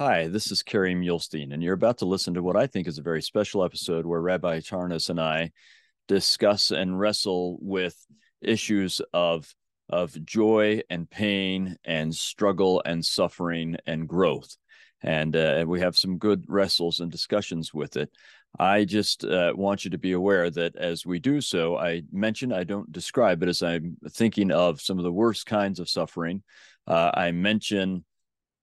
Hi, this is Kerry Muhlestein, and you're about to listen to what I think is a very special episode where Rabbi Charnes and I discuss and wrestle with issues of of joy and pain and struggle and suffering and growth. And uh, we have some good wrestles and discussions with it. I just uh, want you to be aware that as we do so, I mention I don't describe it as I'm thinking of some of the worst kinds of suffering. Uh, I mention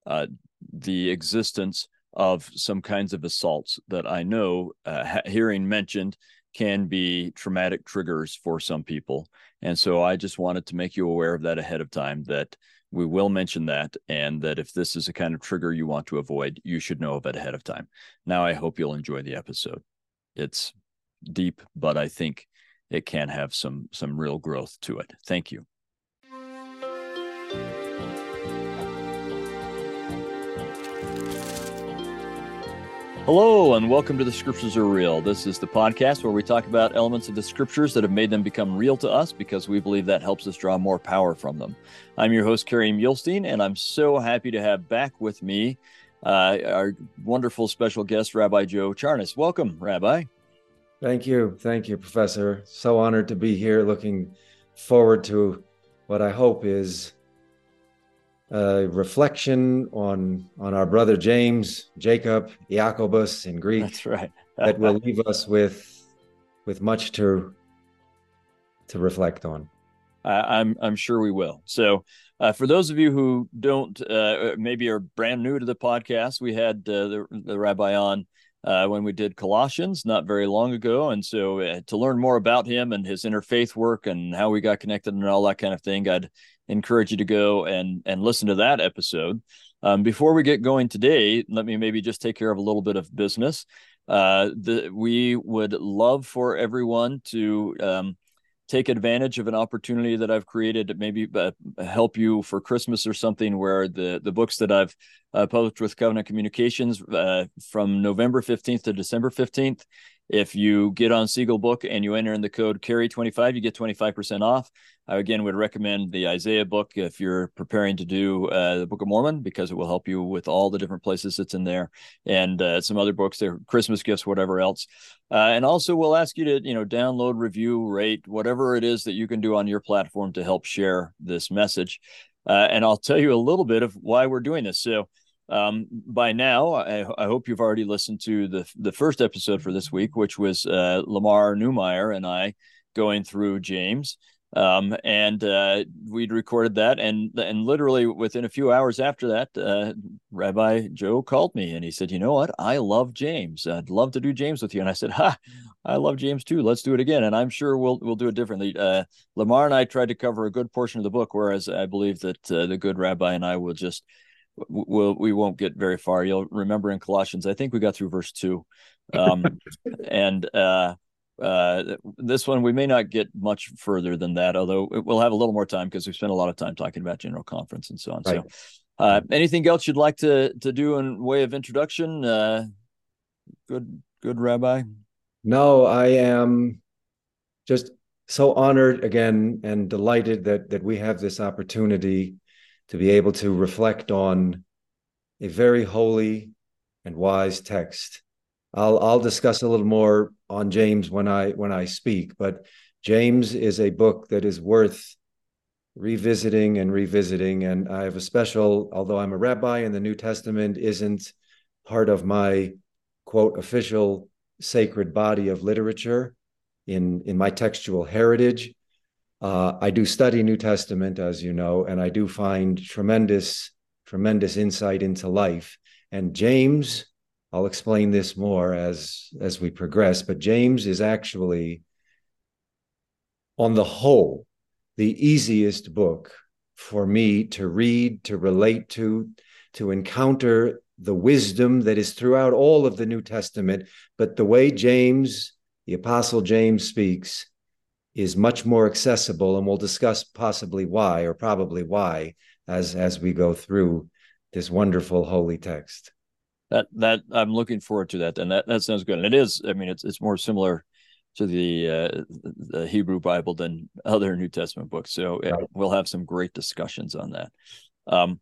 uh, the existence of some kinds of assaults that I know, uh, hearing mentioned, can be traumatic triggers for some people. And so I just wanted to make you aware of that ahead of time that we will mention that and that if this is a kind of trigger you want to avoid, you should know of it ahead of time. Now I hope you'll enjoy the episode. It's deep, but I think it can have some some real growth to it. Thank you. Hello, and welcome to The Scriptures Are Real. This is the podcast where we talk about elements of the Scriptures that have made them become real to us because we believe that helps us draw more power from them. I'm your host, Kerry Muhlestein, and I'm so happy to have back with me uh, our wonderful special guest, Rabbi Joe Charnes. Welcome, Rabbi. Thank you. Thank you, Professor. So honored to be here. Looking forward to what I hope is a reflection on on our brother James, Jacob, Jacobus in Greek. That's right. that will leave us with with much to to reflect on. I'm I'm sure we will. So, uh, for those of you who don't uh, maybe are brand new to the podcast, we had uh, the, the rabbi on uh, when we did Colossians not very long ago, and so uh, to learn more about him and his interfaith work and how we got connected and all that kind of thing, I'd encourage you to go and and listen to that episode. Um, before we get going today, let me maybe just take care of a little bit of business. Uh, the, we would love for everyone to um, take advantage of an opportunity that I've created to maybe uh, help you for Christmas or something, where the the books that I've uh, published with Covenant Communications uh, from November fifteenth to December fifteenth if you get on Seagull Book and you enter in the code Kerry25, you get 25% off. I again would recommend the Isaiah book if you're preparing to do uh, the Book of Mormon because it will help you with all the different places that's in there and uh, some other books, their Christmas gifts, whatever else. Uh, and also, we'll ask you to you know download, review, rate, whatever it is that you can do on your platform to help share this message. Uh, and I'll tell you a little bit of why we're doing this. So um, by now, I, I, hope you've already listened to the the first episode for this week, which was uh, Lamar Newmeyer and I going through James. Um, and uh, we'd recorded that, and and literally within a few hours after that, uh, Rabbi Joe called me and he said, "You know what? I love James. I'd love to do James with you." And I said, "Ha, I love James too. Let's do it again." And I'm sure we'll we'll do it differently. Uh, Lamar and I tried to cover a good portion of the book, whereas I believe that uh, the good Rabbi and I will just we'll we won't get very far. You'll remember in Colossians, I think we got through verse two, um, and uh, uh, this one we may not get much further than that. Although we'll have a little more time because we spent a lot of time talking about General Conference and so on. Right. So, uh, anything else you'd like to to do in way of introduction? Uh, good, good, Rabbi. No, I am just so honored again and delighted that that we have this opportunity to be able to reflect on a very holy and wise text. I'll I'll discuss a little more on James when I when I speak, but James is a book that is worth revisiting and revisiting and I have a special although I'm a rabbi and the New Testament isn't part of my quote official sacred body of literature in in my textual heritage uh, I do study New Testament, as you know, and I do find tremendous, tremendous insight into life. And James, I'll explain this more as as we progress, but James is actually, on the whole, the easiest book for me to read, to relate to, to encounter the wisdom that is throughout all of the New Testament. But the way James, the Apostle James, speaks is much more accessible, and we'll discuss possibly why or probably why as as we go through this wonderful holy text. That that I'm looking forward to that, and that that sounds good. And it is, I mean, it's it's more similar to the uh, the Hebrew Bible than other New Testament books. So right. we'll have some great discussions on that. Um,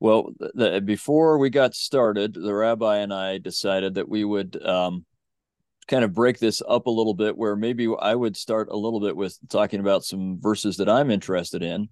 Well, the, before we got started, the rabbi and I decided that we would um, kind of break this up a little bit, where maybe I would start a little bit with talking about some verses that I'm interested in,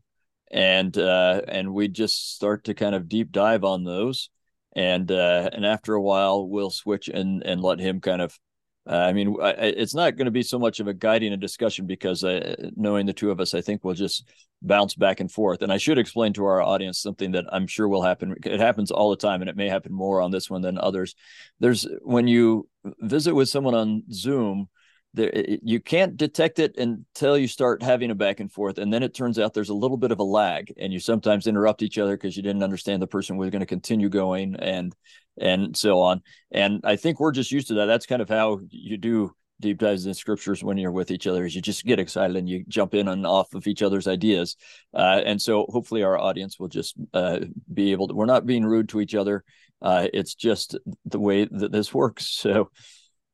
and uh, and we just start to kind of deep dive on those, and uh, and after a while we'll switch and and let him kind of uh, I mean, I, it's not going to be so much of a guiding a discussion because uh, knowing the two of us, I think we'll just bounce back and forth. And I should explain to our audience something that I'm sure will happen. It happens all the time, and it may happen more on this one than others. There's when you visit with someone on Zoom, there, you can't detect it until you start having a back and forth and then it turns out there's a little bit of a lag and you sometimes interrupt each other because you didn't understand the person was going to continue going and and so on and i think we're just used to that that's kind of how you do deep dives in scriptures when you're with each other is you just get excited and you jump in and off of each other's ideas uh, and so hopefully our audience will just uh, be able to we're not being rude to each other uh, it's just the way that this works so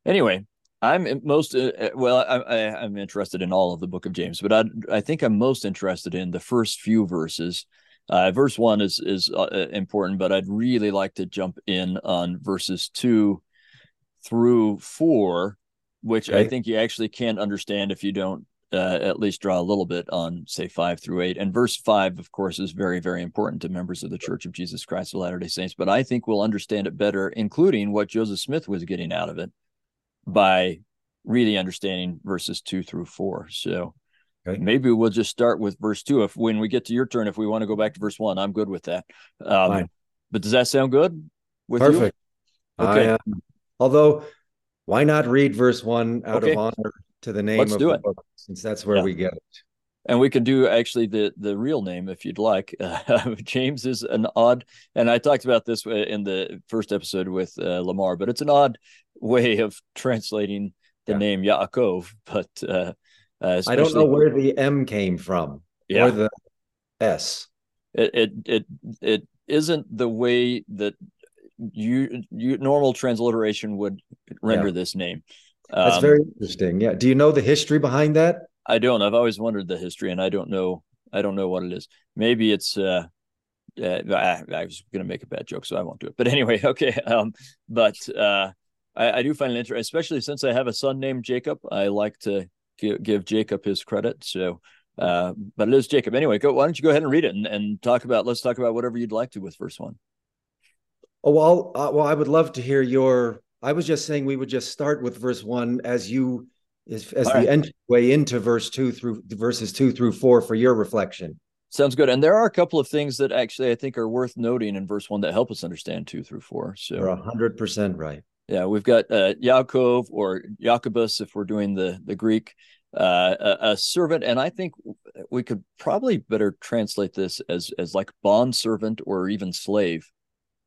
anyway I'm most uh, uh well. I, am interested in all of the Book of James, but I I think I'm most interested in the first few verses. Uh, verse one is is uh, uh, important, but I'd really like to jump in on verses two through four, which okay. I think you actually can't understand if you don't uh, at least draw a little bit on say five through eight. And verse five, of course, is very very important to members of the Church of Jesus Christ of Latter Day Saints. But I think we'll understand it better, including what Joseph Smith was getting out of it by really understanding verses two through four. So okay. maybe we'll just start with verse two. If when we get to your turn, if we want to go back to verse one, I'm good with that. Um, Fine. But does that sound good? With Perfect. You? Okay. I, although, why not read verse one out okay. of honor to the name Let's of do the it. book, since that's where yeah. we get it. And we can do actually the the real name if you'd like. Uh, James is an odd, and I talked about this in the first episode with uh, Lamar, but it's an odd way of translating the yeah. name Yaakov. But uh, uh I don't know where the M came from yeah. or the S. It it it, it isn't the way that you you normal transliteration would render yeah. this name. Um, That's very interesting. Yeah. Do you know the history behind that? I don't. I've always wondered the history, and I don't know. I don't know what it is. Maybe it's. uh uh, I, I, was going to make a bad joke, so I won't do it. But anyway, okay. Um, but uh, I, I do find it interesting, especially since I have a son named Jacob. I like to give, give Jacob his credit. So, uh, but it is Jacob. Anyway, go. Why don't you go ahead and read it and, and talk about? Let's talk about whatever you'd like to with verse one. Oh well, uh, well, I would love to hear your. I was just saying we would just start with verse one as you as, as the right. entryway into verse two through verses two through four for your reflection. Sounds good. And there are a couple of things that actually I think are worth noting in verse one that help us understand two through four. So you're hundred percent right. Yeah, we've got uh, Yaakov or Jacobus if we're doing the the Greek, uh, a, a, servant, and I think we could probably better translate this as as like bond servant or even slave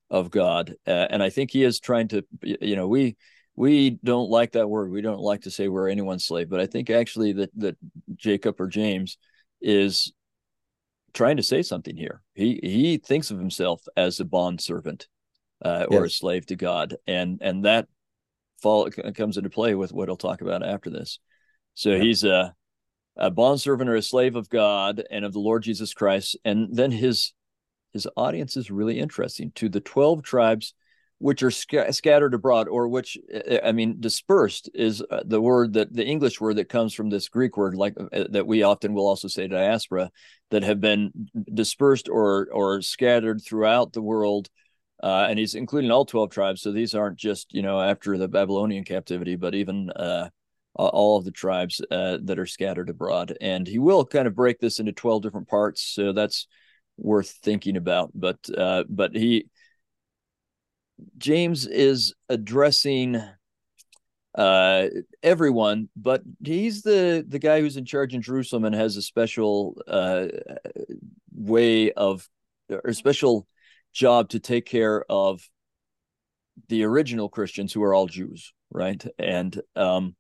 of God. Uh, and I think he is trying to, you know, we we don't like that word. We don't like to say we're anyone's slave, but I think actually that that Jacob or James is trying to say something here. He he thinks of himself as a bond servant uh, or yes. a slave to God, and and that fall comes into play with what I'll talk about after this. So yeah. he's a a bondservant or a slave of God and of the Lord Jesus Christ, and then his his audience is really interesting to the twelve tribes which are sc- scattered abroad or which i mean dispersed is uh, the word that the english word that comes from this greek word like uh, that we often will also say diaspora that have been dispersed or or scattered throughout the world uh, and he's including all 12 tribes so these aren't just you know after the babylonian captivity but even uh, all of the tribes uh, that are scattered abroad. And he will kind of break this into 12 different parts so that's worth thinking about. But uh, but he james is addressing uh, everyone, but he's the the guy who's in charge in Jerusalem and has a special uh, way of or special job to take care of the original Christians who are all Jews, right? And um,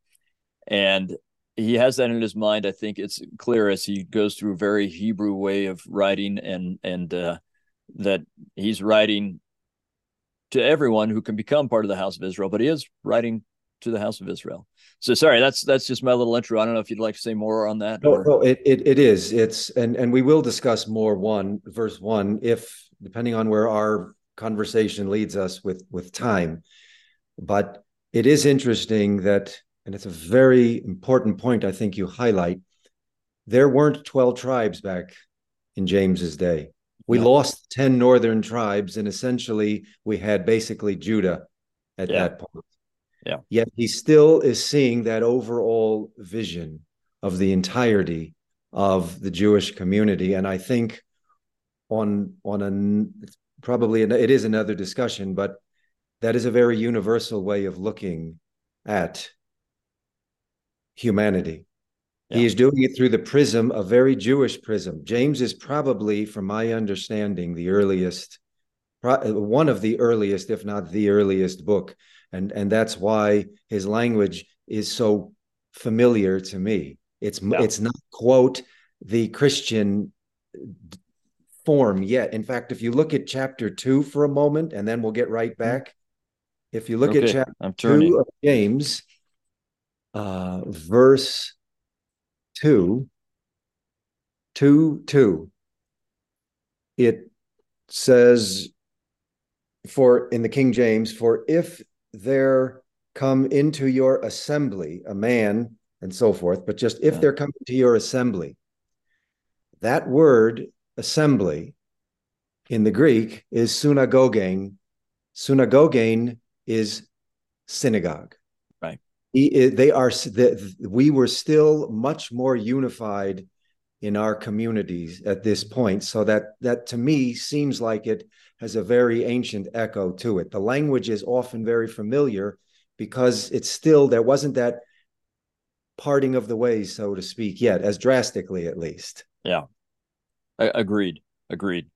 and he has that in his mind. I think it's clear as he goes through a very Hebrew way of writing, and and uh, that he's writing to everyone who can become part of the house of Israel, but he is writing to the house of Israel. So sorry, that's that's just my little intro. I don't know if you'd like to say more on that. No, or... no it, it it is. It's and and we will discuss more one verse one if depending on where our conversation leads us with with time. But it is interesting that, and it's a very important point I think you highlight. There weren't 12 tribes back in James's day. We yeah. lost 10 northern tribes, and essentially we had basically Judah at yeah. that point. Yeah. Yet he still is seeing that overall vision of the entirety of the Jewish community. And I think on on a probably it is another discussion, but that is a very universal way of looking at humanity. Yeah. He is doing it through the prism, a very Jewish prism. James is probably, from my understanding, the earliest, one of the earliest, if not the earliest book, and and that's why his language is so familiar to me. It's yeah. it's not quote the Christian form yet. In fact, if you look at chapter two for a moment, and then we'll get right mm-hmm. back. If you look okay, at chapter two of James, uh, verse two, two, two, it says, for in the King James, for if there come into your assembly a man and so forth, but just if yeah. they're coming to your assembly, that word assembly in the Greek is synagogein. Synagogein is synagogue. Right. Eh, they are. We were still much more unified in our communities at this point. So that that to me seems like it has a very ancient echo to it. The language is often very familiar because it's still there wasn't that parting of the ways, so to speak, yet, as drastically at least. Yeah. I, agreed. Agreed.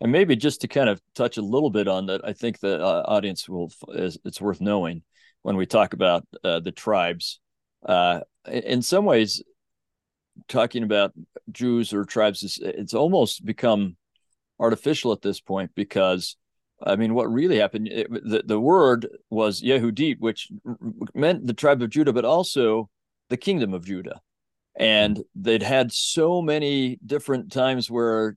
And maybe just to kind of touch a little bit on that, I think the uh, audience will is it's worth knowing when we talk about uh, the tribes. Uh, in some ways, talking about Jews or tribes is it's almost become artificial at this point because I mean, what really happened? It, the the word was Yehudit, which meant the tribe of Judah, but also the kingdom of Judah. And they'd had so many different times where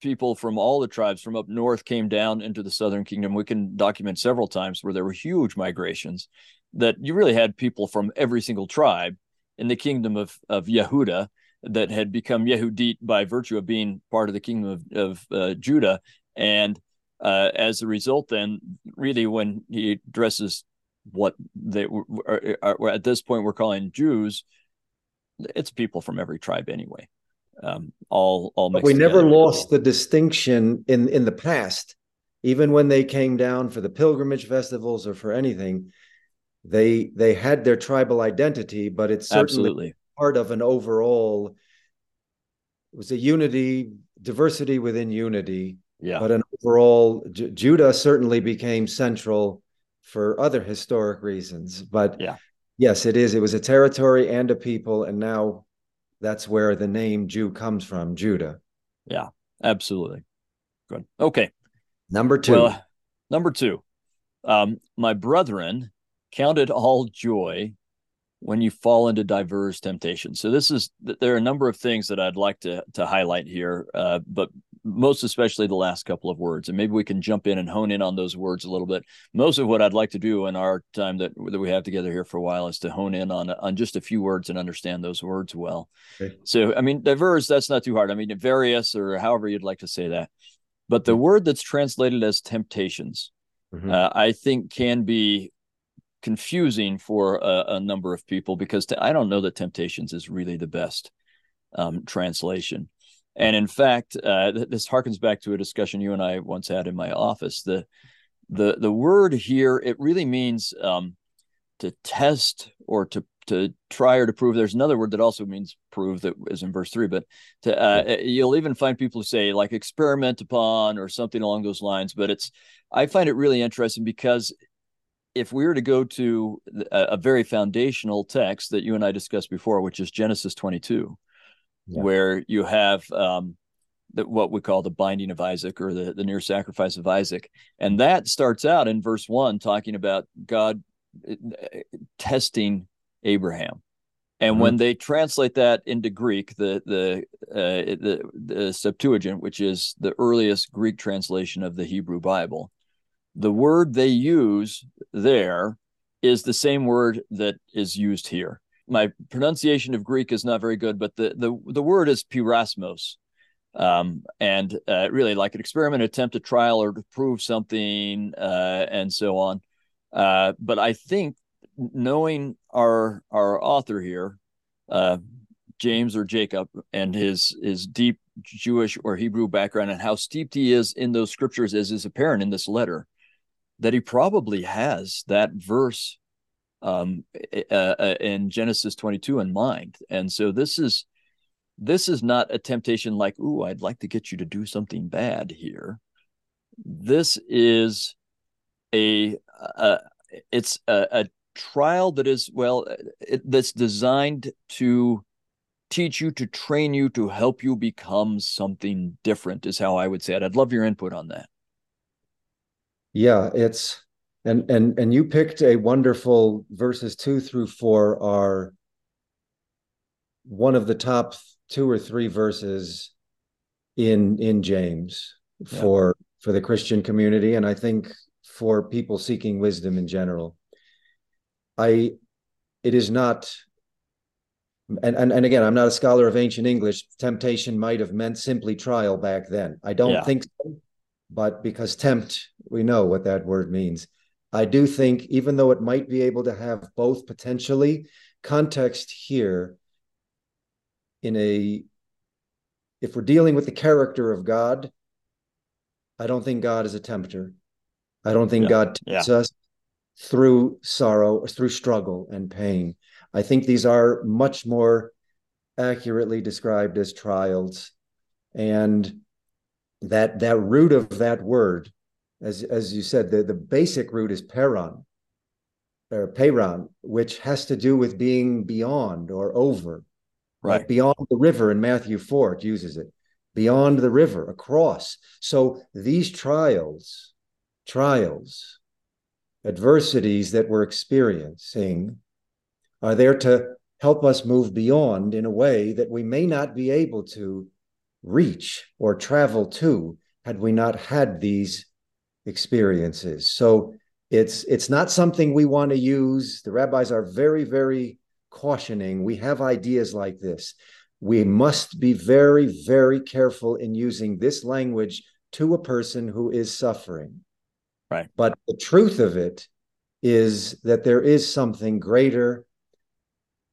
people from all the tribes from up north came down into the southern kingdom. We can document several times where there were huge migrations that you really had people from every single tribe in the kingdom of, of Yehuda that had become Yehudit by virtue of being part of the kingdom of, of uh, Judah. And uh, as a result, then really when he addresses what they are, at this point we're calling Jews, it's people from every tribe anyway. Um, all all but we never lost the distinction in in the past, even when they came down for the pilgrimage festivals or for anything. They they had their tribal identity, but it's certainly Absolutely. part of an overall. It was a unity, diversity within unity. Yeah. But an overall, J- Judah certainly became central for other historic reasons. But yeah, yes, it is. It was a territory and a people, and now that's where the name Jew comes from, Judah. Yeah, absolutely. Good. Okay. Number two. Well, number two. Um, my brethren, count it all joy when you fall into diverse temptations. So this is there are a number of things that I'd like to to highlight here, uh, but most especially the last couple of words, and maybe we can jump in and hone in on those words a little bit. Most of what I'd like to do in our time that that we have together here for a while is to hone in on on just a few words and understand those words well. Okay. So I mean, diverse that's not too hard. I mean, various or however you'd like to say that, but the mm-hmm. word that's translated as temptations, mm-hmm. uh, I think can be confusing for a, a number of people because I don't know that temptations is really the best um, translation. And in fact, uh, this harkens back to a discussion you and I once had in my office. The the the word here it really means um, to test or to to try or to prove. There's another word that also means prove that is in verse three, but to uh, you'll even find people who say like experiment upon or something along those lines. But it's I find it really interesting because if we were to go to a, a, very foundational text that you and I discussed before, which is Genesis 22, yeah. where you have um, the, what we call the binding of Isaac or the, the near sacrifice of Isaac. And that starts out in verse one, talking about God uh, testing Abraham. And mm-hmm. when they translate that into Greek, the the, uh, the the Septuagint, which is the earliest Greek translation of the Hebrew Bible, the word they use there is the same word that is used here. My pronunciation of Greek is not very good, but the the, the word is peirasmos, um, and uh, really like an experiment, attempt, a trial, or to prove something, uh, and so on. Uh, but I think knowing our our author here, uh, James or Jacob, and his his deep Jewish or Hebrew background and how steeped he is in those scriptures, as is apparent in this letter, that he probably has that verse um, uh, uh, in Genesis 22 in mind. And so this is this is not a temptation like, "Ooh, I'd like to get you to do something bad here." This is a, a it's a, a trial that is well it, that's designed to teach you to train you to help you become something different is how i would say it i'd love your input on that yeah it's and and and you picked a wonderful verses two through four are one of the top two or three verses in in james for yeah. for the christian community and i think for people seeking wisdom in general I it is not and, and and again, I'm not a scholar of ancient English. Temptation might have meant simply trial back then. I don't yeah. think so, but because tempt, we know what that word means. I do think, even though it might be able to have both potentially, context here in a if we're dealing with the character of God, I don't think God is a tempter. I don't think yeah. God tempts yeah. us through sorrow, through struggle and pain. I think these are much more accurately described as trials. And that that root of that word, as as you said, the, the basic root is peron or peron, which has to do with being beyond or over. Right. Like beyond the river in Matthew 4, it uses it. Beyond the river, across. So these trials, trials adversities that we're experiencing are there to help us move beyond in a way that we may not be able to reach or travel to had we not had these experiences. So it's it's not something we want to use. The rabbis are very very cautioning. We have ideas like this. We must be very very careful in using this language to a person who is suffering. Right. But the truth of it is that there is something greater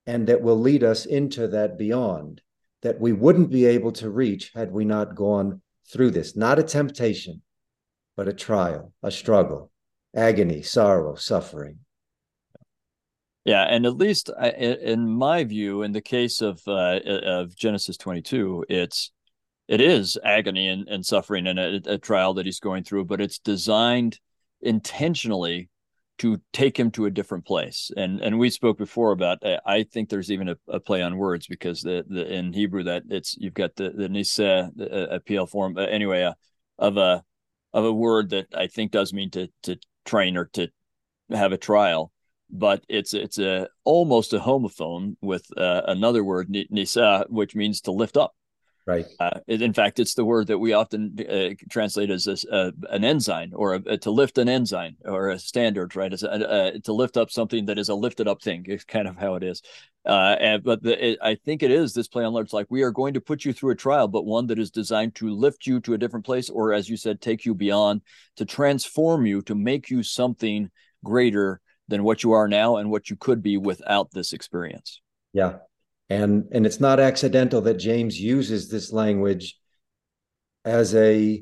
and that will lead us into that beyond that we wouldn't be able to reach had we not gone through this. Not a temptation, but a trial, a struggle, agony, sorrow, suffering. Yeah, and at least in my view, in the case of uh, of Genesis 22, it's it is agony and, and suffering and a, a, trial that he's going through, but it's designed intentionally to take him to a different place. And and we spoke before about uh, I think there's even a, a, play on words because the, the in Hebrew that it's you've got the the nisa the, piel form uh, anyway uh, of a of a word that I think does mean to to train or to have a trial but it's it's a almost a homophone with uh, another word nisa which means to lift up Right. Uh, in fact, it's the word that we often uh, translate as a, uh, an ensign or a, to lift an ensign or a standard, right? As a, to lift up something that is a lifted up thing. It's kind of how it is. Uh, and, but the, it, I think it is this play on words like we are going to put you through a trial, but one that is designed to lift you to a different place, or as you said, take you beyond, to transform you, to make you something greater than what you are now and what you could be without this experience. Yeah, and and it's not accidental that James uses this language as a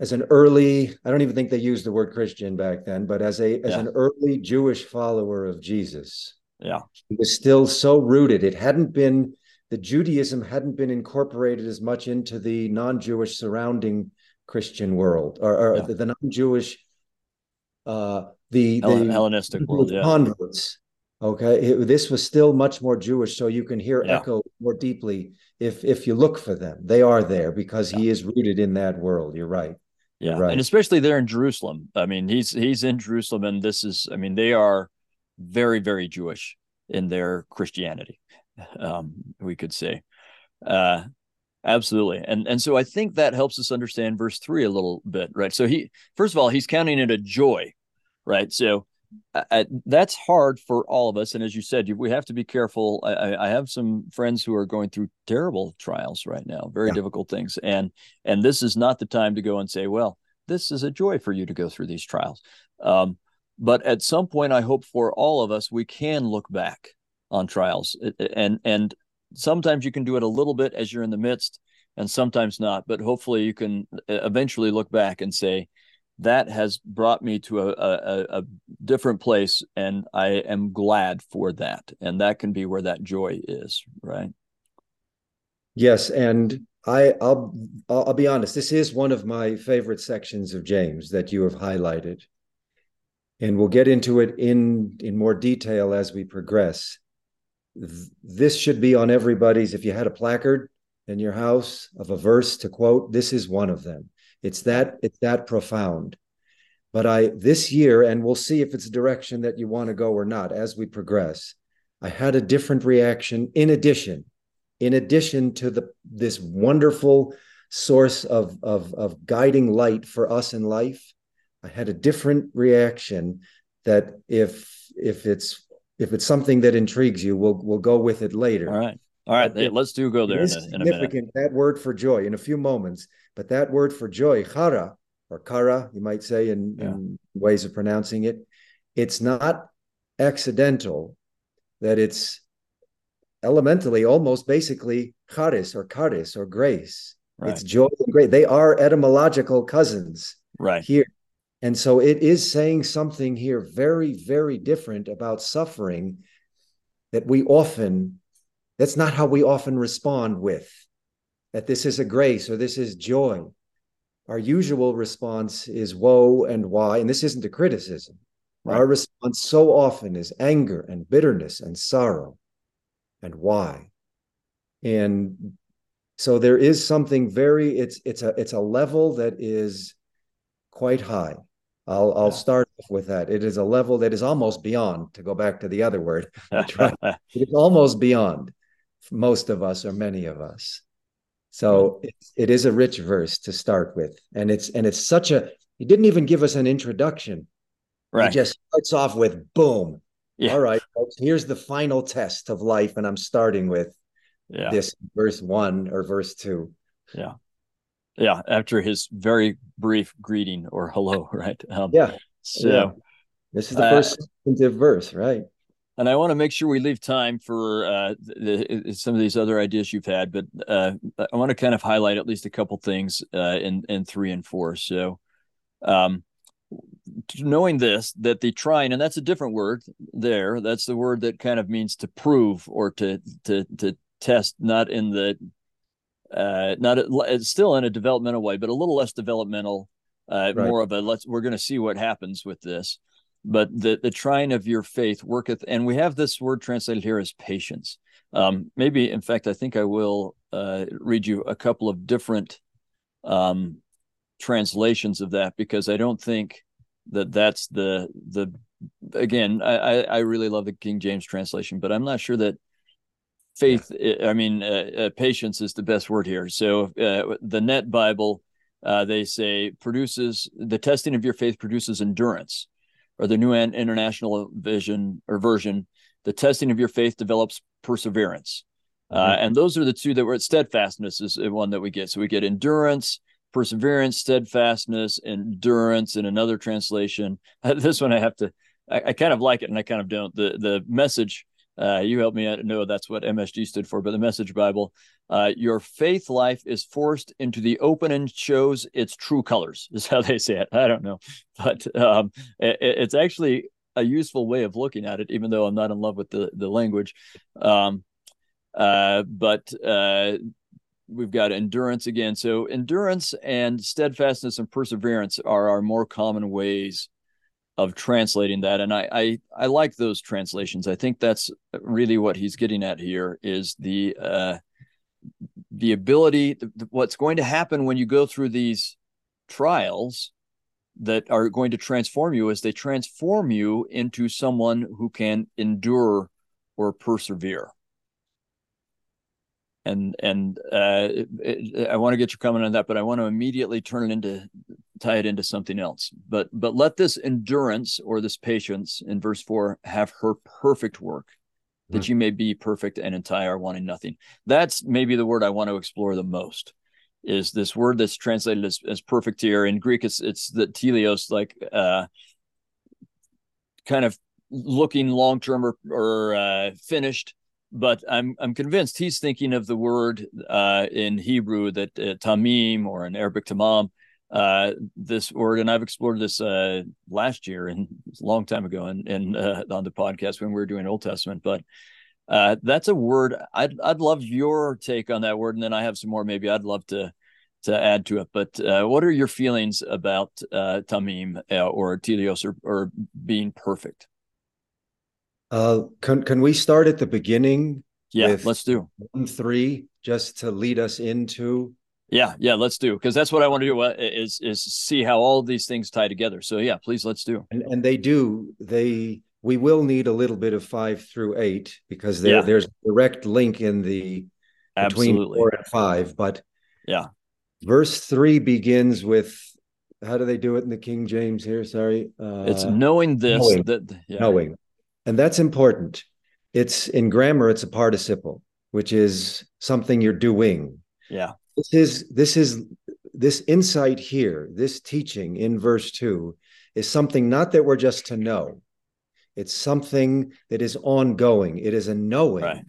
as an early I don't even think they used the word Christian back then, but as a as yeah. an early Jewish follower of Jesus. Yeah. He was still so rooted. It hadn't been the Judaism hadn't been incorporated as much into the non-Jewish surrounding Christian world or, or yeah. the, the, non-Jewish uh the, the Hellenistic world, yeah. converts Okay, this was still much more Jewish, so you can hear yeah. echo more deeply if if you look for them. They are there because yeah. he is rooted in that world. You're right. Yeah, right. and especially there in Jerusalem. I mean, he's he's in Jerusalem, and this is. I mean, they are very very Jewish in their Christianity. Um, we could say, uh, absolutely, and and so I think that helps us understand verse three a little bit, right? So he first of all he's counting it a joy, right? So uh, that's hard for all of us. And as you said, we have to be careful. I, I, have some friends who are going through terrible trials right now, very yeah. difficult things, and and this is not the time to go and say, well, this is a joy for you to go through these trials. Um, but at some point, I hope for all of us, we can look back on trials, and and sometimes you can do it a little bit as you're in the midst, and sometimes not. But hopefully, you can uh, eventually look back and say that has brought me to a, a, a, different place and i am glad for that and that can be where that joy is right? Yes and i i'll i'll be honest this is one of my favorite sections of james that you have highlighted and we'll get into it in in more detail as we progress. This should be on everybody's if you had a placard in your house of a verse to quote this is one of them it's that it's that profound. But I this year, and we'll see if it's a direction that you want to go or not as we progress. I had a different reaction in addition, in addition to the this wonderful source of, of, of guiding light for us in life. I had a different reaction that if if it's if it's something that intrigues you, we'll we'll go with it later. All right. All right, let's do go there in a, in a minute. That word for joy in a few moments, but that word for joy, chara or kara, you might say in, yeah. in ways of pronouncing it, it's not accidental that it's elementally almost basically charis or charis or grace. Right. It's joy and grace. They are etymological cousins right here. And so it is saying something here very, very different about suffering that we often that's not how we often respond with that this is a grace or this is joy. Our usual response is woe and why. And this isn't a criticism. Right. Our response so often is anger and bitterness and sorrow and why. And so there is something very it's it's a it's a level that is quite high. I'll I'll start with that. It is a level that is almost beyond, to go back to the other word. it is almost beyond most of us or many of us. So it, it is a rich verse to start with, and it's and it's such a. He didn't even give us an introduction. Right. He just starts off with boom. Yeah. All right, folks, here's the final test of life, and I'm starting with yeah. this verse one or verse two. Yeah. Yeah. After his very brief greeting or hello, right? Um, yeah. So yeah. this is the uh, first substantive verse, right? And I want to make sure we leave time for uh, the, the, some of these other ideas you've had, but uh, I want to kind of highlight at least a couple things uh, in in three and four. So, um, knowing this, that the trying, and that's a different word there. That's the word that kind of means to prove or to to to test, not in the uh, not it's still in a developmental way, but a little less developmental. Uh, right. More of a let's. We're going to see what happens with this but the the trying of your faith worketh and we have this word translated here as patience. Um, maybe in fact i think i will uh, read you a couple of different um, translations of that because i don't think that that's the the again i i really love the king james translation but i'm not sure that faith i mean uh, uh, patience is the best word here. So uh, the net bible uh, they say produces the testing of your faith produces endurance or the new international vision or version, the testing of your faith develops perseverance. Uh, mm-hmm. Uh, and those are the two that were at steadfastness is one that we get. So we get endurance, perseverance, steadfastness, endurance in another translation. this one I have to, I, I, kind of like it and I kind of don't. The the message uh, you helped me know that's what MSG stood for, but the Message Bible, uh, your faith life is forced into the open and shows its true colors, is how they say it. I don't know, but um, it, it's actually a useful way of looking at it, even though I'm not in love with the the language. Um, uh, but uh, we've got endurance again. So endurance and steadfastness and perseverance are our more common ways of translating that. And I, I i like those translations. I think that's really what he's getting at here is the uh the ability the, what's going to happen when you go through these trials that are going to transform you as they transform you into someone who can endure or persevere. And and uh, it, it, I want to get your comment on that, but I want to immediately turn it into tie it into something else. But but let this endurance or this patience in verse four have her perfect work, mm-hmm. that hmm. you may be perfect and entire, wanting nothing. That's maybe the word I want to explore the most. Is this word that's translated as, as perfect here in Greek? It's it's the teleos, like uh, kind of looking long term or, or uh, finished but I'm I'm convinced he's thinking of the word uh, in Hebrew that uh, tamim or in Arabic tamam, uh, this word, and I've explored this uh, last year and a long time ago, and in, in uh, on the podcast when we were doing Old Testament. But uh, that's a word I'd I'd love your take on that word, and then I have some more. Maybe I'd love to to add to it. But what are your feelings about tamim or telios or, or being perfect? Uh, can can we start at the beginning? Yeah, let's do one three just to lead us into. Yeah, yeah, let's do because that's what I want to do. Is is see how all these things tie together. So yeah, please let's do. And, and they do. They we will need a little bit of five through eight because there, yeah. there's a direct link in the Absolutely. between four and five. But yeah, verse three begins with how do they do it in the King James here? Sorry, uh, it's knowing this knowing, that yeah. knowing and that's important. It's in grammar, it's a participle, which is something you're doing. Yeah. This is this is this insight here, this teaching in verse two is something not that we're just to know. It's something that is ongoing. It is a knowing, right.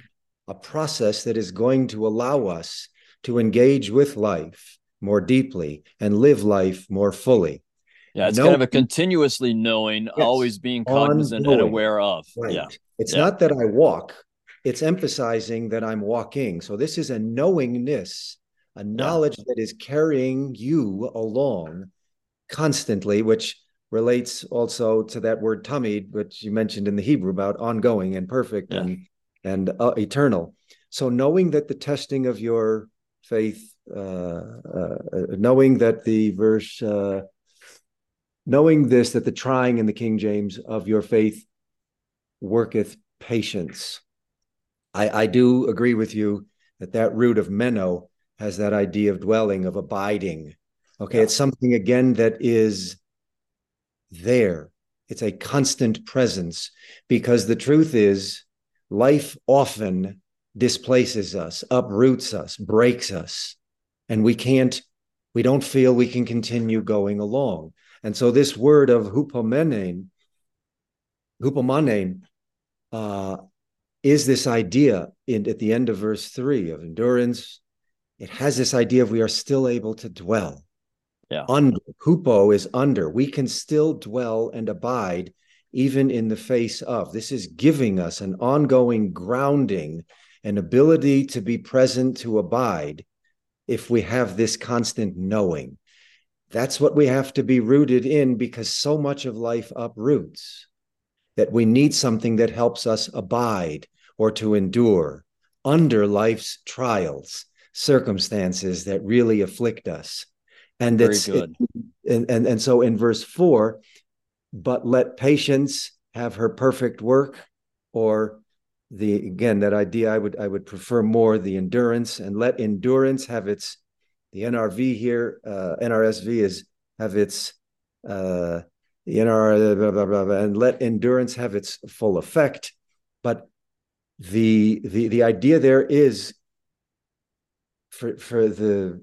a process that is going to allow us to engage with life more deeply and live life more fully. Yeah, it's kind of a continuously knowing, yes. always being cognizant Ongoing. and aware of. Right. Yeah. It's yeah. not that I walk, it's emphasizing that I'm walking. So this is a knowingness, a knowledge that is carrying you along constantly, which relates also to that word tamid, which you mentioned in the Hebrew about ongoing and perfect yeah. and and uh, eternal. So knowing that the testing of your faith, uh, uh, knowing that the verse uh, knowing this that the trying in the King James of your faith worketh patience. I, I do agree with you that that root of meno has that idea of dwelling, of abiding. Okay, yeah. it's something again that is there. It's a constant presence because the truth is, life often displaces us, uproots us, breaks us, and we can't, we don't feel we can continue going along. And so this word of hupomenein, hupomanein, uh, is this idea in, at the end of verse three of endurance. It has this idea of we are still able to dwell. Yeah. Under hupo is under. We can still dwell and abide even in the face of. This is giving us an ongoing grounding, an ability to be present, to abide, if we have this constant knowing. That's what we have to be rooted in because so much of life uproots that we need something that helps us abide or to endure under life's trials, circumstances that really afflict us. And Very it's. It, and, and and so in verse four, but let patience have her perfect work, or the again that idea I would I would prefer more the endurance and let endurance have its the NRV here, uh, NRSV is have its uh, the NR blah, blah, blah, and let endurance have its full effect. But the the the idea there is for for the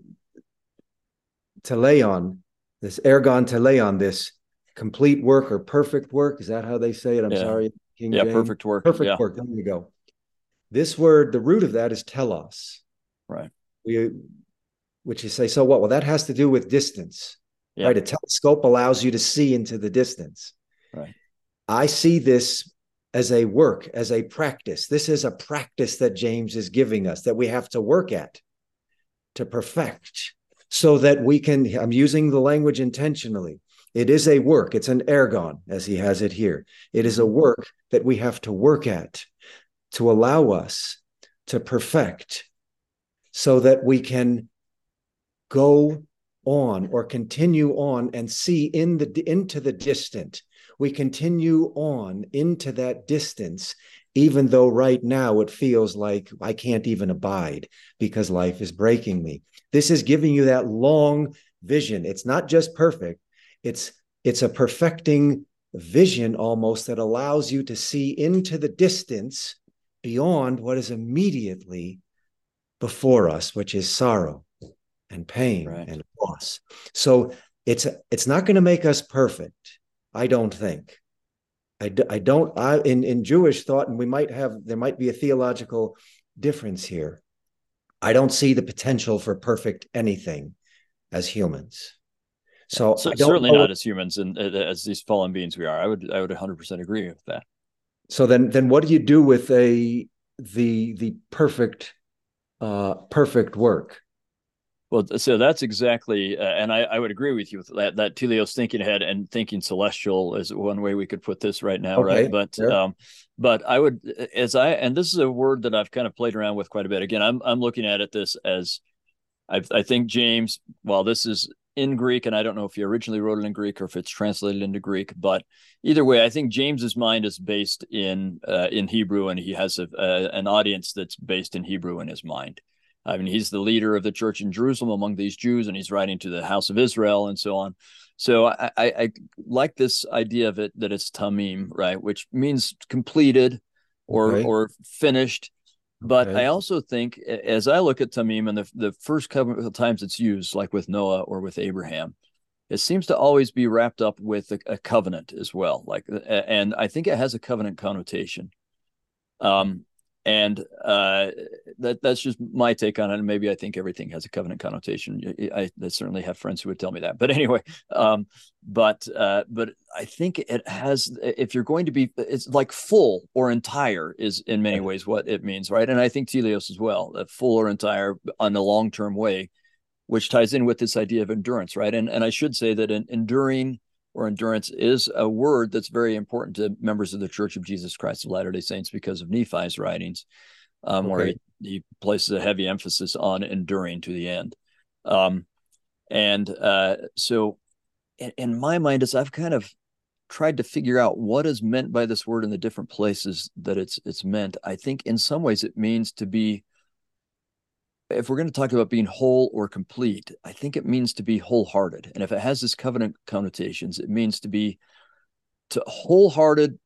teleon, this ergon teleon, this complete work or perfect work. Is that how they say it? I'm yeah. sorry, King yeah, James. perfect work. Perfect yeah. work. There you go. This word, the root of that is telos. Right. We which you say, so what? Well, that has to do with distance, yeah. right? A telescope allows you to see into the distance. Right. I see this as a work, as a practice. This is a practice that James is giving us that we have to work at to perfect so that we can. I'm using the language intentionally. It is a work, it's an ergon, as he has it here. It is a mm-hmm. work that we have to work at to allow us to perfect so that we can go on or continue on and see in the into the distant we continue on into that distance even though right now it feels like I can't even abide because life is breaking me. This is giving you that long vision. It's not just perfect, it's it's a perfecting vision almost that allows you to see into the distance beyond what is immediately before us, which is sorrow and pain right. and loss. So it's it's not going to make us perfect, I don't think. I, I don't I in in Jewish thought, and we might have there might be a theological difference here. I don't see the potential for perfect anything as humans. So, so certainly not as humans and as these fallen beings we are. I would I would 100% agree with that. So then then what do you do with a the the perfect uh perfect work? Well, so that's exactly, uh, and I, I would agree with you with that. That teleos thinking ahead and thinking celestial is one way we could put this right now, okay, right? But, sure. um, but I would, as I, and this is a word that I've kind of played around with quite a bit. Again, I'm I'm looking at it this as, I, I think James, while this is in Greek, and I don't know if he originally wrote it in Greek or if it's translated into Greek, but either way, I think James's mind is based in uh, in Hebrew, and he has a, uh, an audience that's based in Hebrew in his mind. I mean, he's the leader of the church in Jerusalem among these Jews, and he's writing to the house of Israel and so on. So I, I, I like this idea of it that it's tamim, right, which means completed or okay. or finished. But okay. I also think, as I look at tamim and the the first couple of times it's used, like with Noah or with Abraham, it seems to always be wrapped up with a, a covenant as well. Like, and I think it has a covenant connotation. Um, and uh, that that's just my take on it. And maybe I think everything has a covenant connotation. I, I certainly have friends who would tell me that. But anyway, um, but uh, but I think it has. If you're going to be, it's like full or entire is in many ways what it means, right? And I think teleos as well, full or entire on a long term way, which ties in with this idea of endurance, right? And and I should say that in, enduring or endurance is a word that's very important to members of the Church of Jesus Christ of Latter day Saints because of Nephi's writings, um, okay. where he, he, places a heavy emphasis on enduring to the end. Um, and uh, so, in, in my mind, as I've kind of tried to figure out what is meant by this word in the different places that it's it's meant, I think in some ways it means to be if we're going to talk about being whole or complete, I think it means to be wholehearted. And if it has this covenant connotations, it means to be to wholehearted, hmm.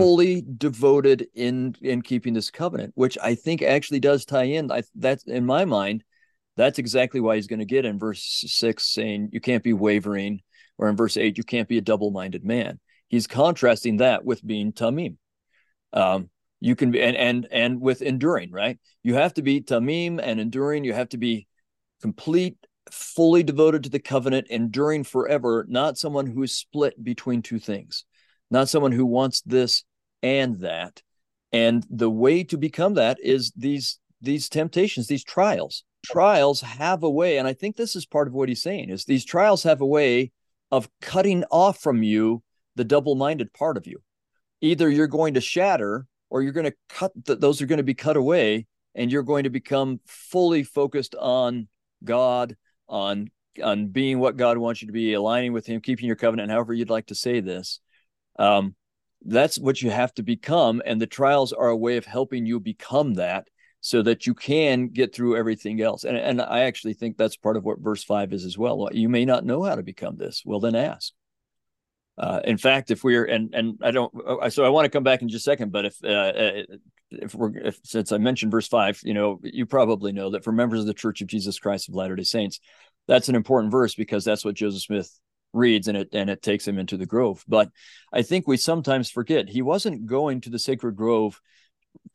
fully mm. devoted in in keeping this covenant, which I think actually does tie in. I that's in my mind, that's exactly why he's going to get in verse six, saying you can't be wavering, or in verse eight, you can't be a double-minded man. He's contrasting that with being tamim. Um, you can be and and and with enduring right? You have to be tamim and enduring. You have to be complete fully devoted to the covenant enduring forever not someone who is split between two things not someone who wants this and that. And the way to become that is these these temptations these trials. Trials have a way and i think this is part of what he's saying is these trials have a way of cutting off from you the double-minded part of you. Either you're going to shatter or you're going to cut the, those are going to be cut away and you're going to become fully focused on god on on being what god wants you to be aligning with him keeping your covenant however you'd like to say this. Um, that's what you have to become and the trials are a way of helping you become that so that you can get through everything else. And, and i actually think that's part of what verse 5 is as well. You may not know how to become this. Well then ask uh, in fact, if we're and and I don't, uh, so I want to come back in just a second. But if uh, uh, if we're if, since I mentioned verse five, you know, you probably know that for members of the Church of Jesus Christ of Latter Day Saints, that's an important verse because that's what Joseph Smith reads and it and it takes him into the grove. But I think we sometimes forget he wasn't going to the sacred grove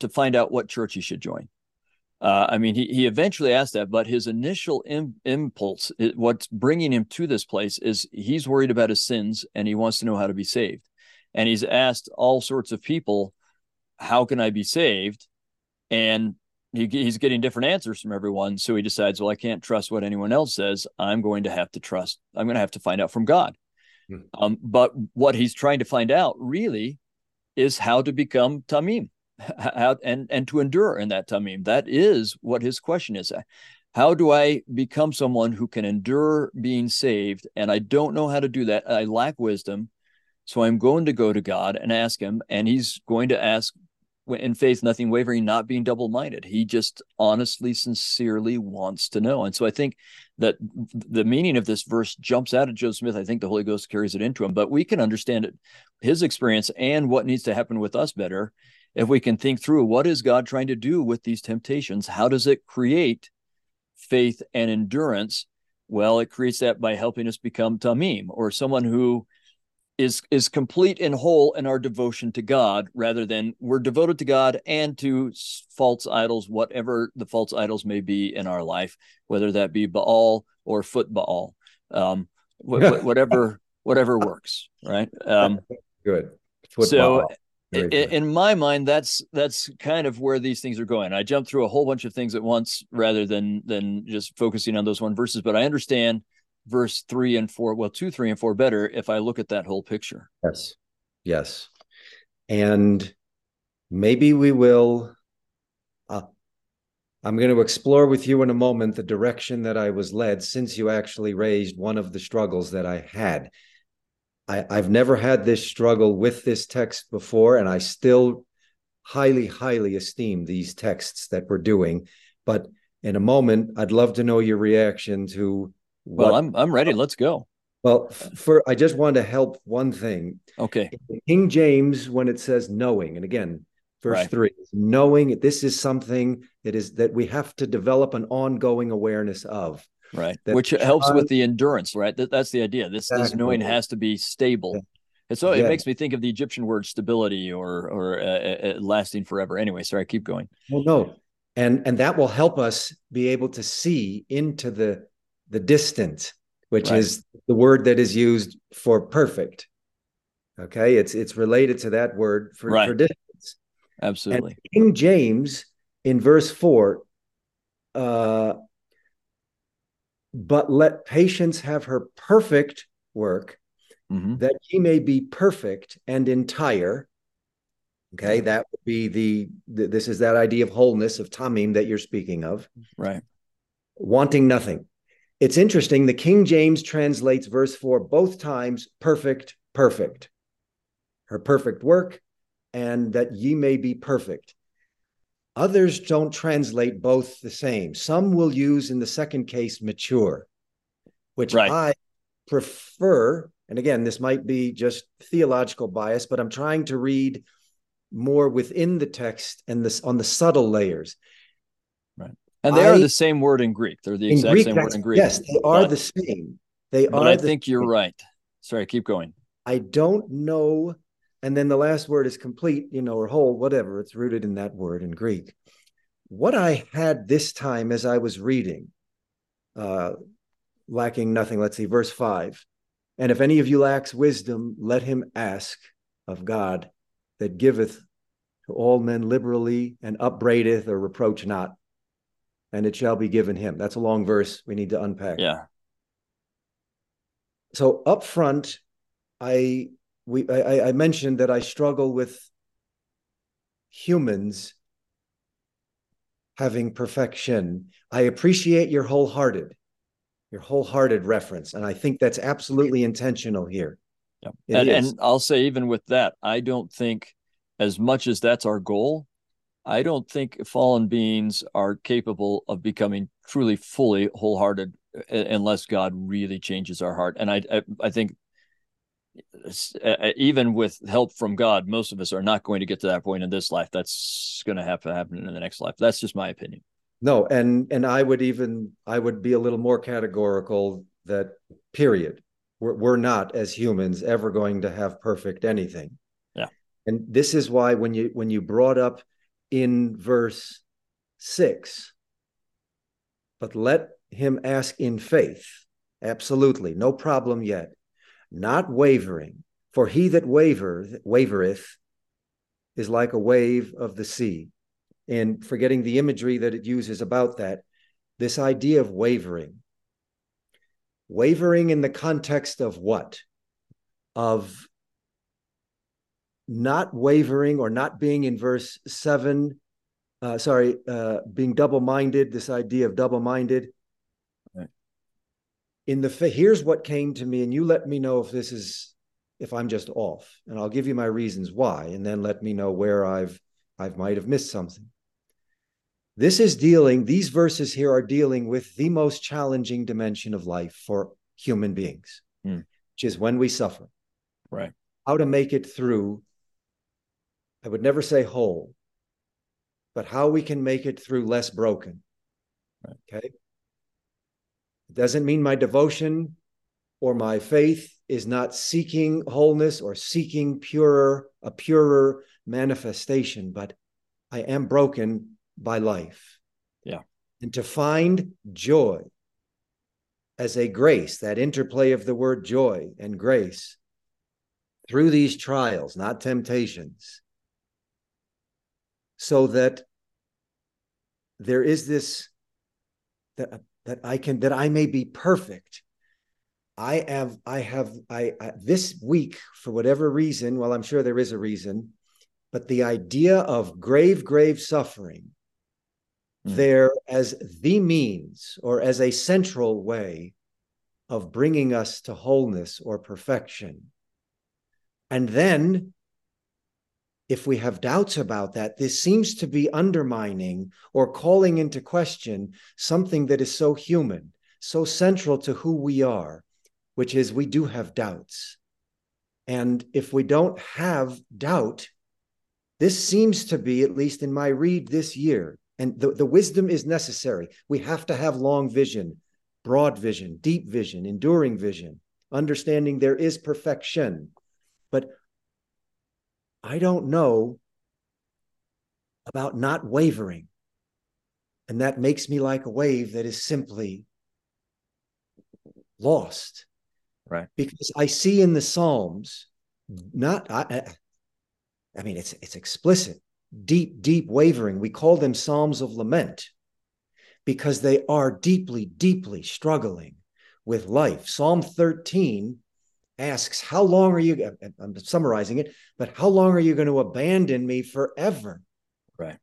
to find out what church he should join. Uh, I mean, he, he eventually asked that, but his initial Im- impulse, it, what's bringing him to this place, is he's worried about his sins and he wants to know how to be saved. And he's asked all sorts of people, How can I be saved? And he, he's getting different answers from everyone. So he decides, Well, I can't trust what anyone else says. I'm going to have to trust, I'm going to have to find out from God. Mm-hmm. Um, but what he's trying to find out really is how to become Tamim how and and to endure in that tamim. That is what his question is. How do I become someone who can endure being saved? And I don't know how to do that. I lack wisdom. So I'm going to go to God and ask him, and he's going to ask in faith, nothing wavering, not being double minded. He just honestly, sincerely wants to know. And so I think that the meaning of this verse jumps out of Joe Smith. I think the Holy Ghost carries it into him, but we can understand it, his experience and what needs to happen with us better if we can think through what is God trying to do with these temptations? How does it create faith and endurance? Well, it creates that by helping us become tamim or someone who is is complete and whole in our devotion to God rather than we're devoted to God and to false idols whatever the false idols may be in our life whether that be Baal or football um, whatever whatever works right um, good Football. so in, in my mind that's that's kind of where these things are going i jumped through a whole bunch of things at once rather than than just focusing on those one verses but i understand verse three and four, well, two, three, and four better if I look at that whole picture. Yes. Yes. And maybe we will. Uh, I'm going to explore with you in a moment the direction that I was led since you actually raised one of the struggles that I had. I, I've never had this struggle with this text before, and I still highly, highly esteem these texts that we're doing. But in a moment, I'd love to know your reaction to well, I'm I'm ready. Oh. Let's go. Well, for I just want to help one thing. Okay. King James, when it says knowing, and again, verse right. three, knowing this is something that is that we have to develop an ongoing awareness of. Right. Which helps with the endurance, right? That, that's the idea. This exactly. this knowing has to be stable. Yeah. And so it makes me think of the Egyptian word stability or or uh, uh, uh, lasting forever. Anyway, sorry, keep going. Well, no, and and that will help us be able to see into the the distant, which right. is the word that is used for perfect. Okay, it's it's related to that word for, right. for distance. Absolutely. And King James in verse four, uh, but let patience have her perfect work, mm-hmm. that ye may be perfect and entire. Okay, that would be the, the, this is that idea of wholeness of tamim that you're speaking of. Right. Wanting nothing. It's interesting. The King James translates verse four both times perfect, perfect. Her perfect work, and that ye may be perfect. Others don't translate both the same. Some will use in the second case mature, which right. I prefer. And again, this might be just theological bias, but I'm trying to read more within the text and this on the subtle layers. Right. And they I, are the same word in Greek. They're the exact Greek, same word in Greek. Yes, they are but, the same. They but are. I think you're right. Sorry, keep going. I don't know. And then the last word is complete, you know, or whole, whatever. It's rooted in that word in Greek. What I had this time as I was reading, uh, lacking nothing, let's see, verse five. And if any of you lacks wisdom, let him ask of God that giveth to all men liberally and upbraideth or reproach not and it shall be given him. That's a long verse we need to unpack. Yeah. So up front, I we I, I mentioned that I struggle with humans having perfection. I appreciate your wholehearted, your wholehearted reference, and I think that's absolutely intentional here. Yeah. And, and I'll say even with that, I don't think as much as that's our goal, I don't think fallen beings are capable of becoming truly, fully wholehearted uh, unless God really changes our heart. And I, I, I think Uh, uh, even with help from God, most of us are not going to get to that point in this life. That's going to have to happen in the next life. That's just my opinion. No, and and I would even I would be a little more categorical that period. We're, we're not as humans ever going to have perfect anything. Yeah. And this is why when you when you brought up in verse 6. But let him ask in faith. Absolutely, no problem yet. Not wavering, for he that wavereth, wavereth is like a wave of the sea. And forgetting the imagery that it uses about that, this idea of wavering. Wavering in the context of what? Of not wavering or not being in verse seven, uh, sorry, uh, being double minded, this idea of double minded. In the here's what came to me, and you let me know if this is if I'm just off, and I'll give you my reasons why, and then let me know where I've I might have missed something. This is dealing, these verses here are dealing with the most challenging dimension of life for human beings, Hmm. which is when we suffer. Right. How to make it through, I would never say whole, but how we can make it through less broken. Right. Okay. It doesn't mean my devotion or my faith is not seeking wholeness or seeking purer, a purer manifestation, but I am broken by life. Yeah. And to find joy as a grace, that interplay of the word joy and grace through these trials, not temptations, so that there is this that that I can that I may be perfect. I have I have I, I this week for whatever reason, well I'm sure there is a reason, but the idea of grave grave suffering Mm. there as the means or as a central way of bringing us to wholeness or perfection. And then if we have doubts about that, this seems to be undermining or calling into question something that is so human, so central to who we are, which is we do have doubts. And if we don't have doubt, this seems to be, at least in my read this year, and the, the wisdom is necessary. We have to have long vision, broad vision, deep vision, enduring vision, understanding there is perfection. But I don't know about not wavering. And that makes me like a wave that is simply lost. Right. Because I see in the Psalms, not I, I mean it's it's explicit, deep, deep wavering. We call them Psalms of Lament because they are deeply, deeply struggling with life. Psalm 13 asks, How long are you? I'm summarizing it, but how long are you going to abandon me forever? Right.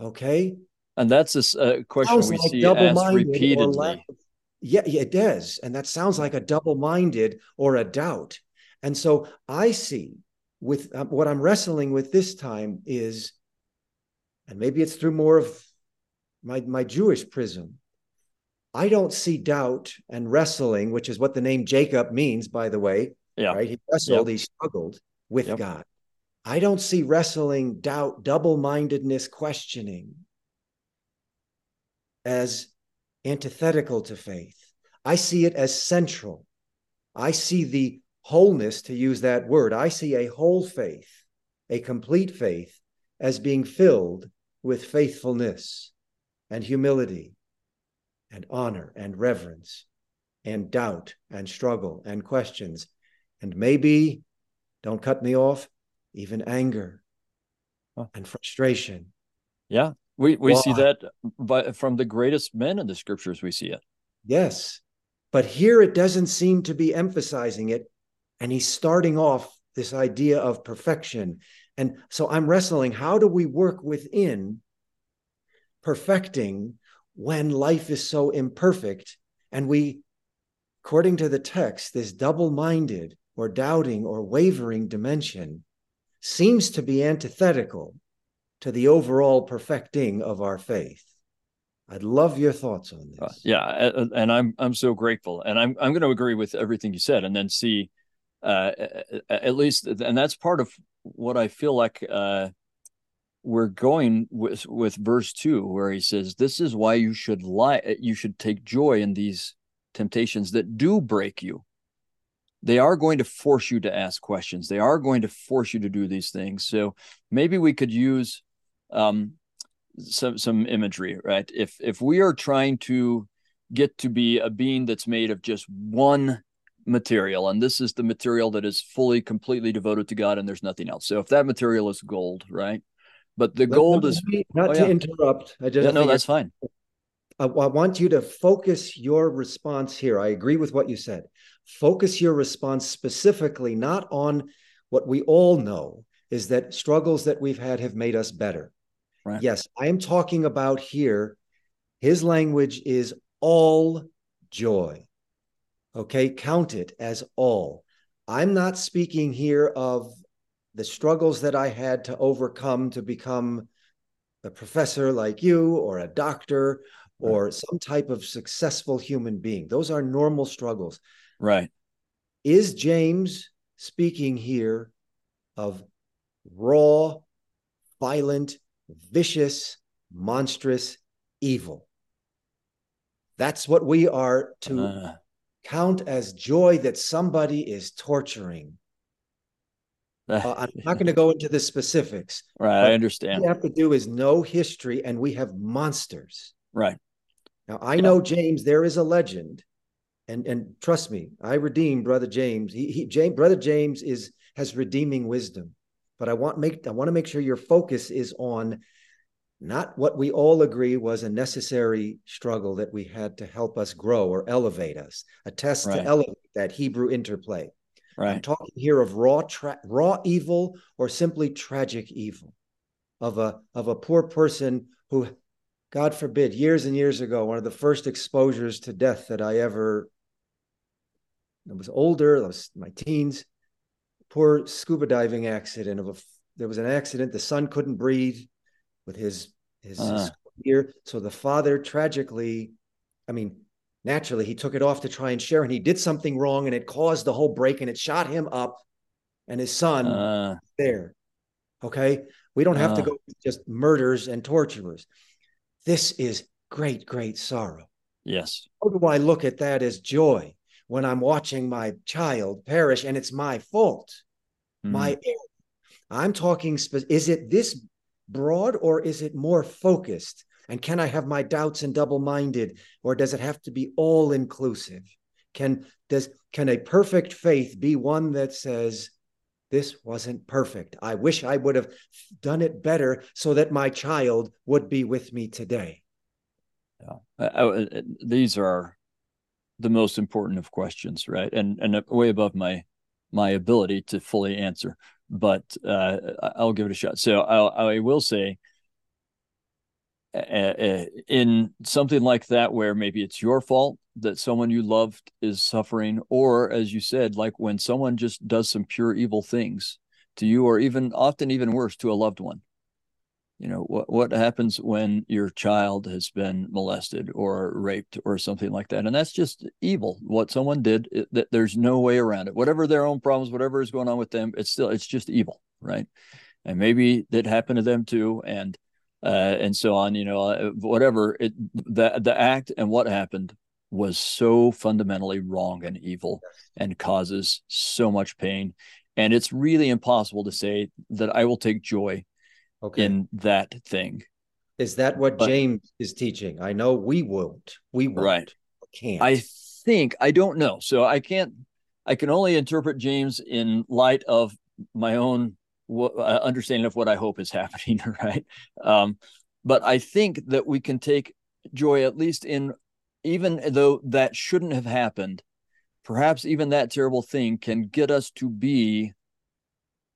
Okay. And that's a question Sounds we like see asked repeatedly. of- yeah, yeah, it does. And that sounds like a double minded or a doubt. And so I see with um, what I'm wrestling with this time is, and maybe it's through more of my, my Jewish prism. I don't see doubt and wrestling, which is what the name Jacob means, by the way. Yeah. Right. He wrestled, he struggled with Yep. God. I don't see wrestling, doubt, double mindedness, questioning as antithetical to faith. I see it as central. I see the wholeness, to use that word, I see a whole faith, a complete faith, as being filled with faithfulness and humility and honor and reverence and doubt and struggle and questions. And maybe, don't cut me off, even anger and frustration. Yeah. We we see that by, from the greatest men in the scriptures. We see it. Yes. But here it doesn't seem to be emphasizing it. And he's starting off this idea of perfection. And so I'm wrestling how do we work within perfecting when life is so imperfect? And we, according to the text, this double minded or doubting or wavering dimension seems to be antithetical to the overall perfecting of our faith. I'd love your thoughts on this. Uh, yeah, and I'm I'm so grateful, and I'm I'm going to agree with everything you said, and then see, uh, at least, and that's part of what I feel like uh, we're going with with verse two, where he says, "This is why you should lie, you should take joy in these temptations that do break you. They are going to force you to ask questions. They are going to force you to do these things. So maybe we could use." Um, some some imagery, right? If if we are trying to get to be a being that's made of just one material, and this is the material that is fully, completely devoted to God, and there's nothing else. So if that material is gold, right? But the gold is not oh, to yeah. interrupt. I just yeah, no, that's fine. I, I want you to focus your response here. I agree with what you said. Focus your response specifically not on what we all know is that struggles that we've had have made us better. Right. Yes, I am talking about here. His language is all joy. Okay, count it as all. I'm not speaking here of the struggles that I had to overcome to become a professor like you or a doctor or right. some type of successful human being. Those are normal struggles. Right. Is James speaking here of raw, violent, vicious, monstrous evil? That's what we are to uh. count as joy that somebody is torturing. Uh, I'm not going to go into the specifics. Right, I understand. What we have to do is know history, and we have monsters. Right. Now I yeah. know James. There is a legend, and and trust me, I redeem brother James. He, he James, brother James is has redeeming wisdom. But I want make I want to make sure your focus is on not what we all agree was a necessary struggle that we had to help us grow or elevate us, a test right. to elevate that Hebrew interplay. Right. I'm talking here of raw tra- raw evil or simply tragic evil of a of a poor person who God forbid, years and years ago, one of the first exposures to death that I ever I was older, I was my teens, poor scuba diving accident of a there was an accident, the son couldn't breathe with his his, uh. his ear. So the father tragically, I mean, naturally, he took it off to try and share, and he did something wrong, and it caused the whole break, and it shot him up, and his son uh. there. Okay, we don't have uh. to go just murders and torturers. This is great, great sorrow. Yes. How do I look at that as joy when I'm watching my child perish and it's my fault? Mm. My error. I'm talking, is it this broad or is it more focused? And can I have my doubts and double minded, or does it have to be all inclusive? Can does can a perfect faith be one that says, this wasn't perfect. I wish I would have done it better so that my child would be with me today. Yeah, I, I, these are the most important of questions, right? And and way above my my ability to fully answer, but uh, I'll give it a shot. So I'll, I will say, uh, in something like that, where maybe it's your fault that someone you loved is suffering or as you said like when someone just does some pure evil things to you or even often even worse to a loved one. You know what what happens when your child has been molested or raped or something like that? And that's just evil. What someone did it, that there's no way around it. Whatever their own problems whatever is going on with them it's still it's just evil right? And maybe that happened to them too and uh, and so on you know uh, whatever it the the act and what happened was so fundamentally wrong and evil and causes so much pain. And it's really impossible to say that I will take joy okay. in that thing. Is that what but, James is teaching? I know we won't. We won't. Right. Can't. I think I don't know. So I can't. I can only interpret James in light of my own w- uh, understanding of what I hope is happening. Right. Um, but I think that we can take joy at least in even though that shouldn't have happened, perhaps even that terrible thing can get us to be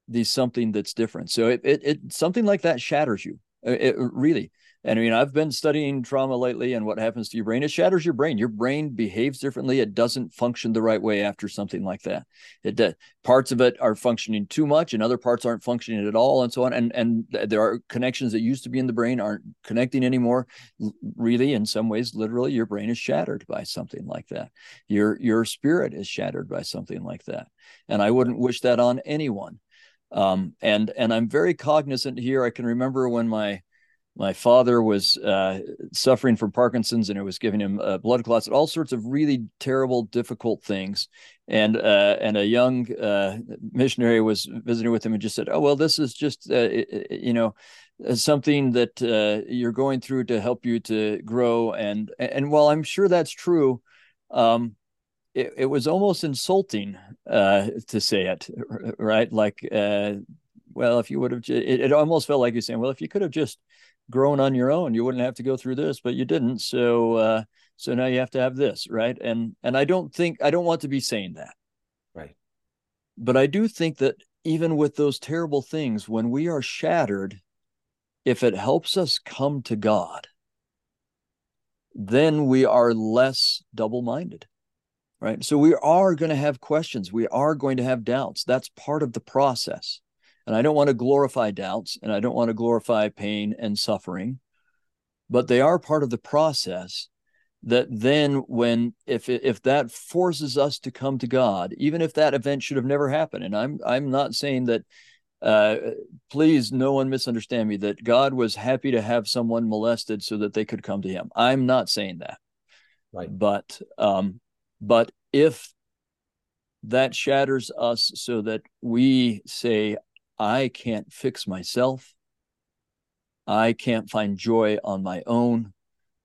the something that's different. So it, it, it something like that shatters you. It, it really, and I mean, I've been studying trauma lately and what happens to your brain. It shatters your brain. Your brain behaves differently. It doesn't function the right way after something like that. It uh, parts of it are functioning too much, and other parts aren't functioning at all, and so on. And and there are connections that used to be in the brain aren't connecting anymore. Really, in some ways, literally, your brain is shattered by something like that. Your your spirit is shattered by something like that. And I wouldn't wish that on anyone. Um, and and I'm very cognizant here. I can remember when my my father was uh, suffering from Parkinson's and it was giving him uh, blood clots, and all sorts of really terrible, difficult things. And uh, and a young uh, missionary was visiting with him and just said, "Oh well, this is just uh, you know uh, something that you're going through to help you to grow." And and while I'm sure that's true, um, it, it was almost insulting to say it, right? Like, well, if you would have, it, it almost felt like you're saying, "Well, if you could have just." Grown on your own. You wouldn't have to go through this but you didn't. So uh so now you have to have this right? And and i don't think i don't want to be saying that. Right. But i do think that even with those terrible things when we are shattered if it helps us come to god then we are less double-minded right? So we are going to have questions. We are going to have doubts. That's part of the process And I don't want to glorify doubts and I don't want to glorify pain and suffering, but they are part of the process that then when if if that forces us to come to God, even if that event should have never happened, and I'm I'm not saying that uh, please no one misunderstand me that God was happy to have someone molested so that they could come to him. I'm not saying that. Right. But um but if that shatters us so that we say I can't fix myself. I can't find joy on my own.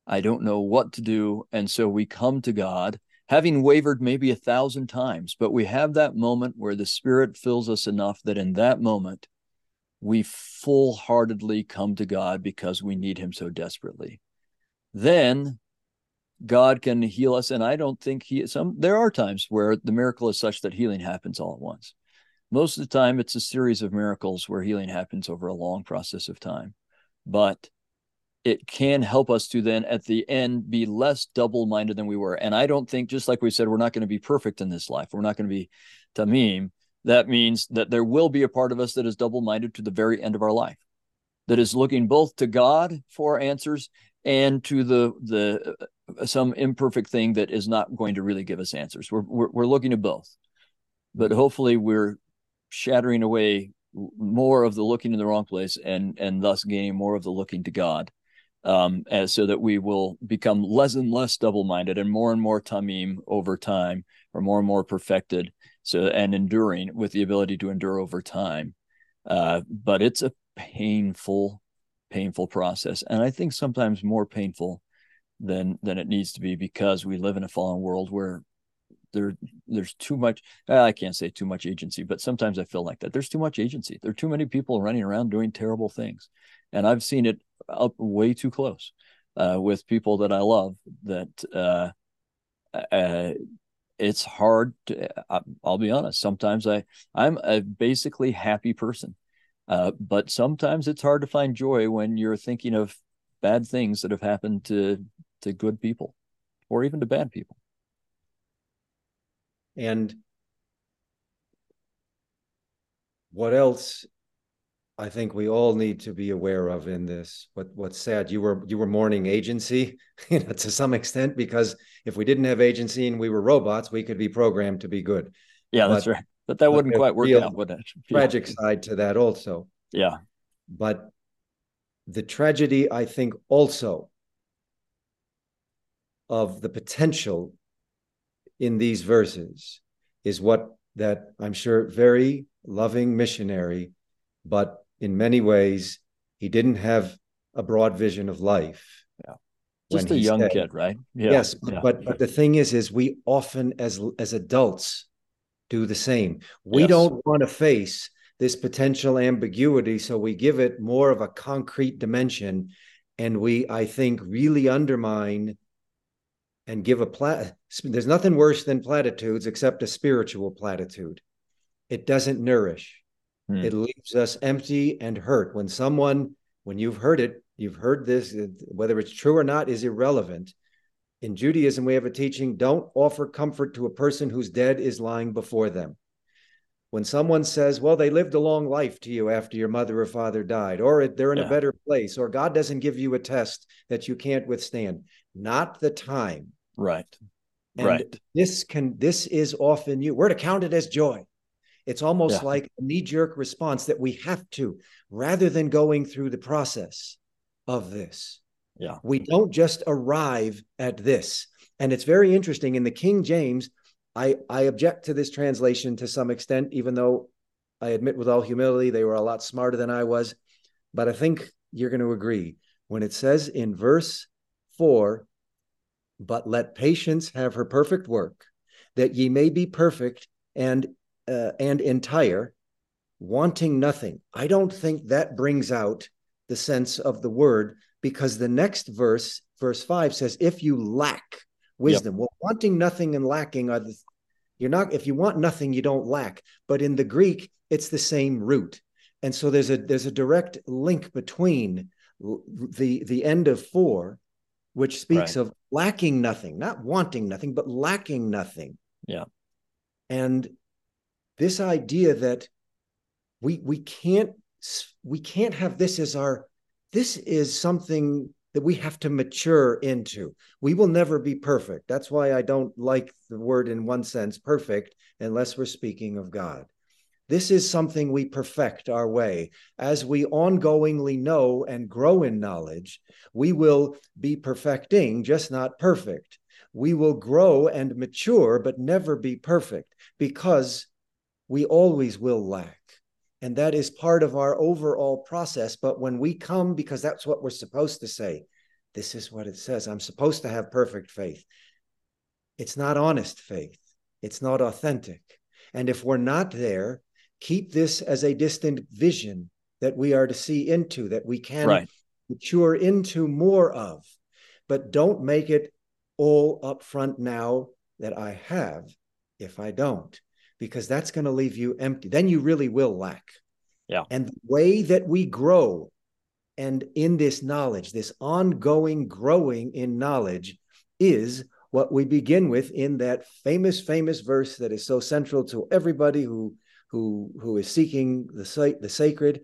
I don't know what to do. And so we come to God, having wavered maybe a thousand times, but we have that moment where the Spirit fills us enough that in that moment, we full heartedly come to God because we need Him so desperately. Then God can heal us. And I don't think He, some, there are times where the miracle is such that healing happens all at once. Most of the time, it's a series of miracles where healing happens over a long process of time. But it can help us to then at the end be less double minded than we were. And I don't think, just like we said, we're not going to be perfect in this life. We're not going to be Tamim. That means that there will be a part of us that is double minded to the very end of our life, that is looking both to God for answers and to the the uh, some imperfect thing that is not going to really give us answers. We're we're, we're looking to both, but hopefully we're shattering away more of the looking in the wrong place and and thus gaining more of the looking to God um, as so that we will become less and less double-minded and more and more tamim over time, or more and more perfected. So and enduring with the ability to endure over time. Uh, but it's a painful, painful process, and I think sometimes more painful than than it needs to be because we live in a fallen world where there there's too much i can't say too much agency but sometimes i feel like that there's too much agency there are too many people running around doing terrible things and i've seen it up way too close uh, with people that I love. That uh, uh, it's hard. To, I'll be honest. Sometimes I I'm a basically happy person, uh, but sometimes it's hard to find joy when you're thinking of bad things that have happened to to good people, or even to bad people. And what else I think we all need to be aware of in this. What what's sad, you were you were mourning agency, you know, to some extent, because if we didn't have agency and we were robots, we could be programmed to be good. Yeah, but, that's right. But that wouldn't quite work out, would it? Tragic side to that also. Yeah. But the tragedy, I think, also of the potential in these verses is what that I'm sure very loving missionary, but in many ways, he didn't have a broad vision of life. Yeah. Just a young said, kid, right? Yeah. Yes, but, yeah. but but the thing is, is we often as as adults do the same. We yes. don't want to face this potential ambiguity, so we give it more of a concrete dimension, and we, I think, really undermine and give a plat. There's nothing worse than platitudes except a spiritual platitude. It doesn't nourish. Hmm. It leaves us empty and hurt. When someone, when you've heard it, you've heard this, whether it's true or not is irrelevant. In Judaism, we have a teaching don't offer comfort to a person whose dead is lying before them. When someone says, well, they lived a long life to you after your mother or father died, or they're in yeah. a better place, or God doesn't give you a test that you can't withstand, not the time. Right. And right. This can this is often you. We're to count it as joy. It's almost yeah. like a knee jerk response that we have to, rather than going through the process of this. Yeah. We don't just arrive at this. And it's very interesting. In the King James, I, I object to this translation to some extent, even though I admit with all humility they were a lot smarter than I was. But I think you're going to agree. When it says in verse four, but let patience have her perfect work, that ye may be perfect and uh, and entire, wanting nothing. I don't think that brings out the sense of the word because the next verse, verse five, says, "If you lack wisdom." Yep. Well, wanting nothing and lacking are the you're not if you want nothing, you don't lack. But in the Greek, it's the same root, and so there's a there's a direct link between the the end of four, which speaks right. of lacking nothing, not wanting nothing, but lacking nothing. Yeah. And this idea that we we can't we can't have this as our this is something that we have to mature into. We will never be perfect. That's why I don't like the word in one sense perfect unless we're speaking of God. This is something we perfect our way. As we ongoingly know and grow in knowledge, we will be perfecting, just not perfect. We will grow and mature, but never be perfect because we always will lack. And that is part of our overall process. But when we come, because that's what we're supposed to say, this is what it says I'm supposed to have perfect faith. It's not honest faith, it's not authentic. And if we're not there, keep this as a distant vision that we are to see into, that we can right. mature into more of. But don't make it all up front now that I have if I don't, because that's going to leave you empty. Then you really will lack. Yeah. And the way that we grow and in this knowledge, this ongoing growing in knowledge, is what we begin with in that famous, famous verse that is so central to everybody who who who is seeking the site the sacred.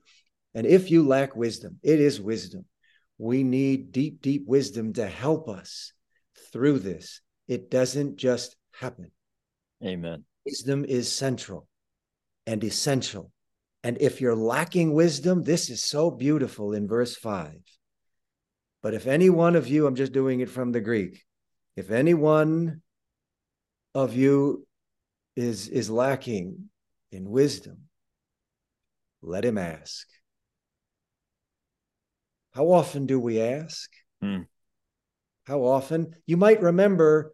And if you lack wisdom, it is wisdom. We need deep, deep wisdom to help us through this. It doesn't just happen. Amen. Wisdom is central and essential. And if you're lacking wisdom, this is so beautiful in verse 5. But if any one of you, I'm just doing it from the Greek, if any one of you is, is lacking in wisdom, let him ask. How often do we ask? Hmm. How often? You might remember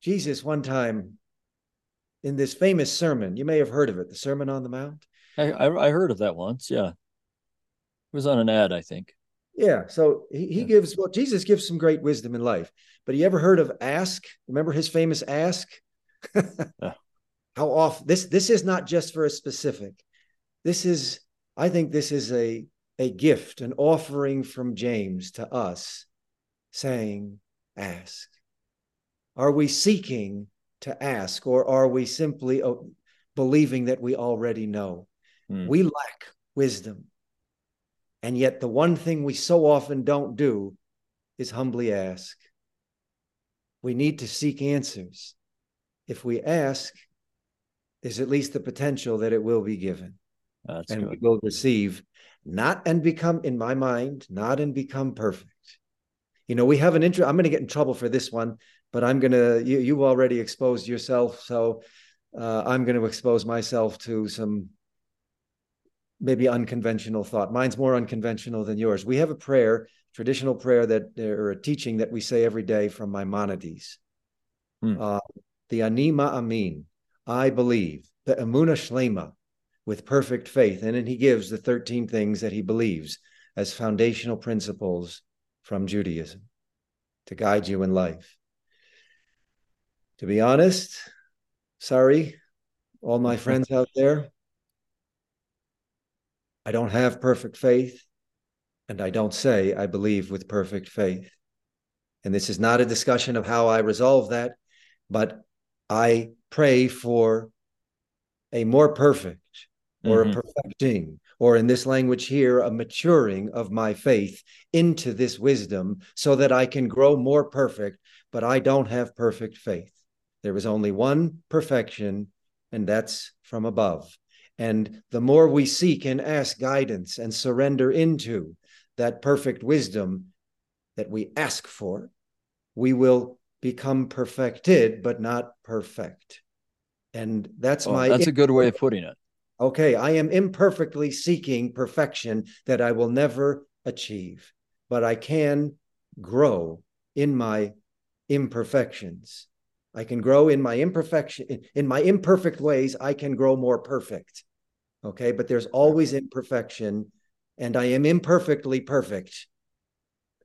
Jesus one time in this famous sermon. You may have heard of it, the Sermon on the Mount. I, I, I heard of that once. Yeah. It was on an ad, I think. Yeah. So he, he yeah. gives, well, Jesus gives some great wisdom in life. But you ever heard of ask? Remember his famous ask? yeah how often this this is not just for a specific. This is i think this is a a gift an offering from james to us saying ask. Are we seeking to ask or are we simply uh, believing that we already know? Hmm. we lack wisdom. And yet the one thing we so often don't do is humbly ask. We need to seek answers. If we ask there's at least the potential that it will be given. That's and good. we will receive, not and become, in my mind, not and become perfect. You know, we have an intro. I'm going to get in trouble for this one, but I'm going to, you, you've already exposed yourself. So uh, I'm going to expose myself to some maybe unconventional thought. Mine's more unconventional than yours. We have a prayer, traditional prayer that, or a teaching that we say every day from Maimonides. Hmm. Uh, the Ani Ma'amin. I believe, the Emuna Shlema, with perfect faith. And then he gives the 13 things that he believes as foundational principles from Judaism to guide you in life. To be honest, sorry, all my friends out there, I don't have perfect faith, and I don't say I believe with perfect faith. And this is not a discussion of how I resolve that, but I pray for a more perfect or mm-hmm. a perfecting, or in this language here, a maturing of my faith into this wisdom so that I can grow more perfect, but I don't have perfect faith. There is only one perfection, and that's from above. And the more we seek and ask guidance and surrender into that perfect wisdom that we ask for, we will become perfected, but not perfect. And that's oh, my. That's a good way of putting it. Okay. I am imperfectly seeking perfection that I will never achieve, but I can grow in my imperfections. I can grow in my imperfection, in my imperfect ways. I can grow more perfect. Okay. But there's always imperfection, and I am imperfectly perfect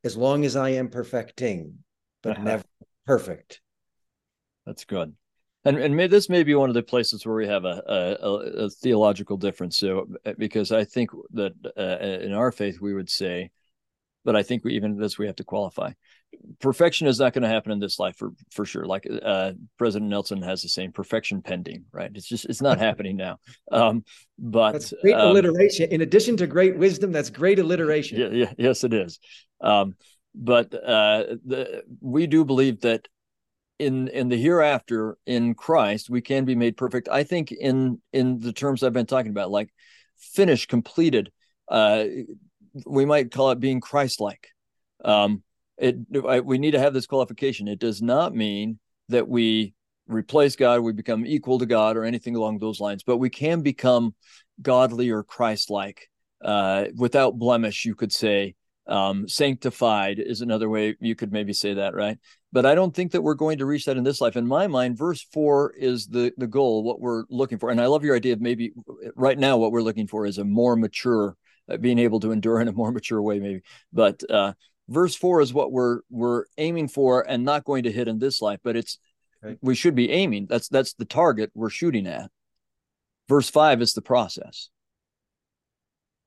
as long as I am perfecting, but uh-huh. never perfect. That's good. And and may, this may be one of the places where we have a, a, a theological difference. So because I think that uh, in our faith we would say but I think we, even this we have to qualify. Perfection is not going to happen in this life for for sure. Like uh, President Nelson has the same perfection pending, right? It's just it's not happening now. Um, but that's great um, alliteration. In addition to great wisdom, that's great alliteration. Yeah, yeah yes, it is. Um, but uh, the, we do believe that in in the hereafter in Christ we can be made perfect. I think in in the terms I've been talking about, like finished, completed. Uh, we might call it being Christ-like. Um, it I, we need to have this qualification. It does not mean that we replace God, we become equal to God, or anything along those lines. But we can become godly or Christ-like uh, without blemish. You could say um, sanctified is another way you could maybe say that, right? But I don't think that we're going to reach that in this life. In my mind, verse four is the the goal, what we're looking for. And I love your idea of maybe right now what we're looking for is a more mature, uh, being able to endure in a more mature way, maybe. But uh, verse four is what we're we're aiming for and not going to hit in this life, but it's okay. we should be aiming. That's that's the target we're shooting at. Verse five is the process.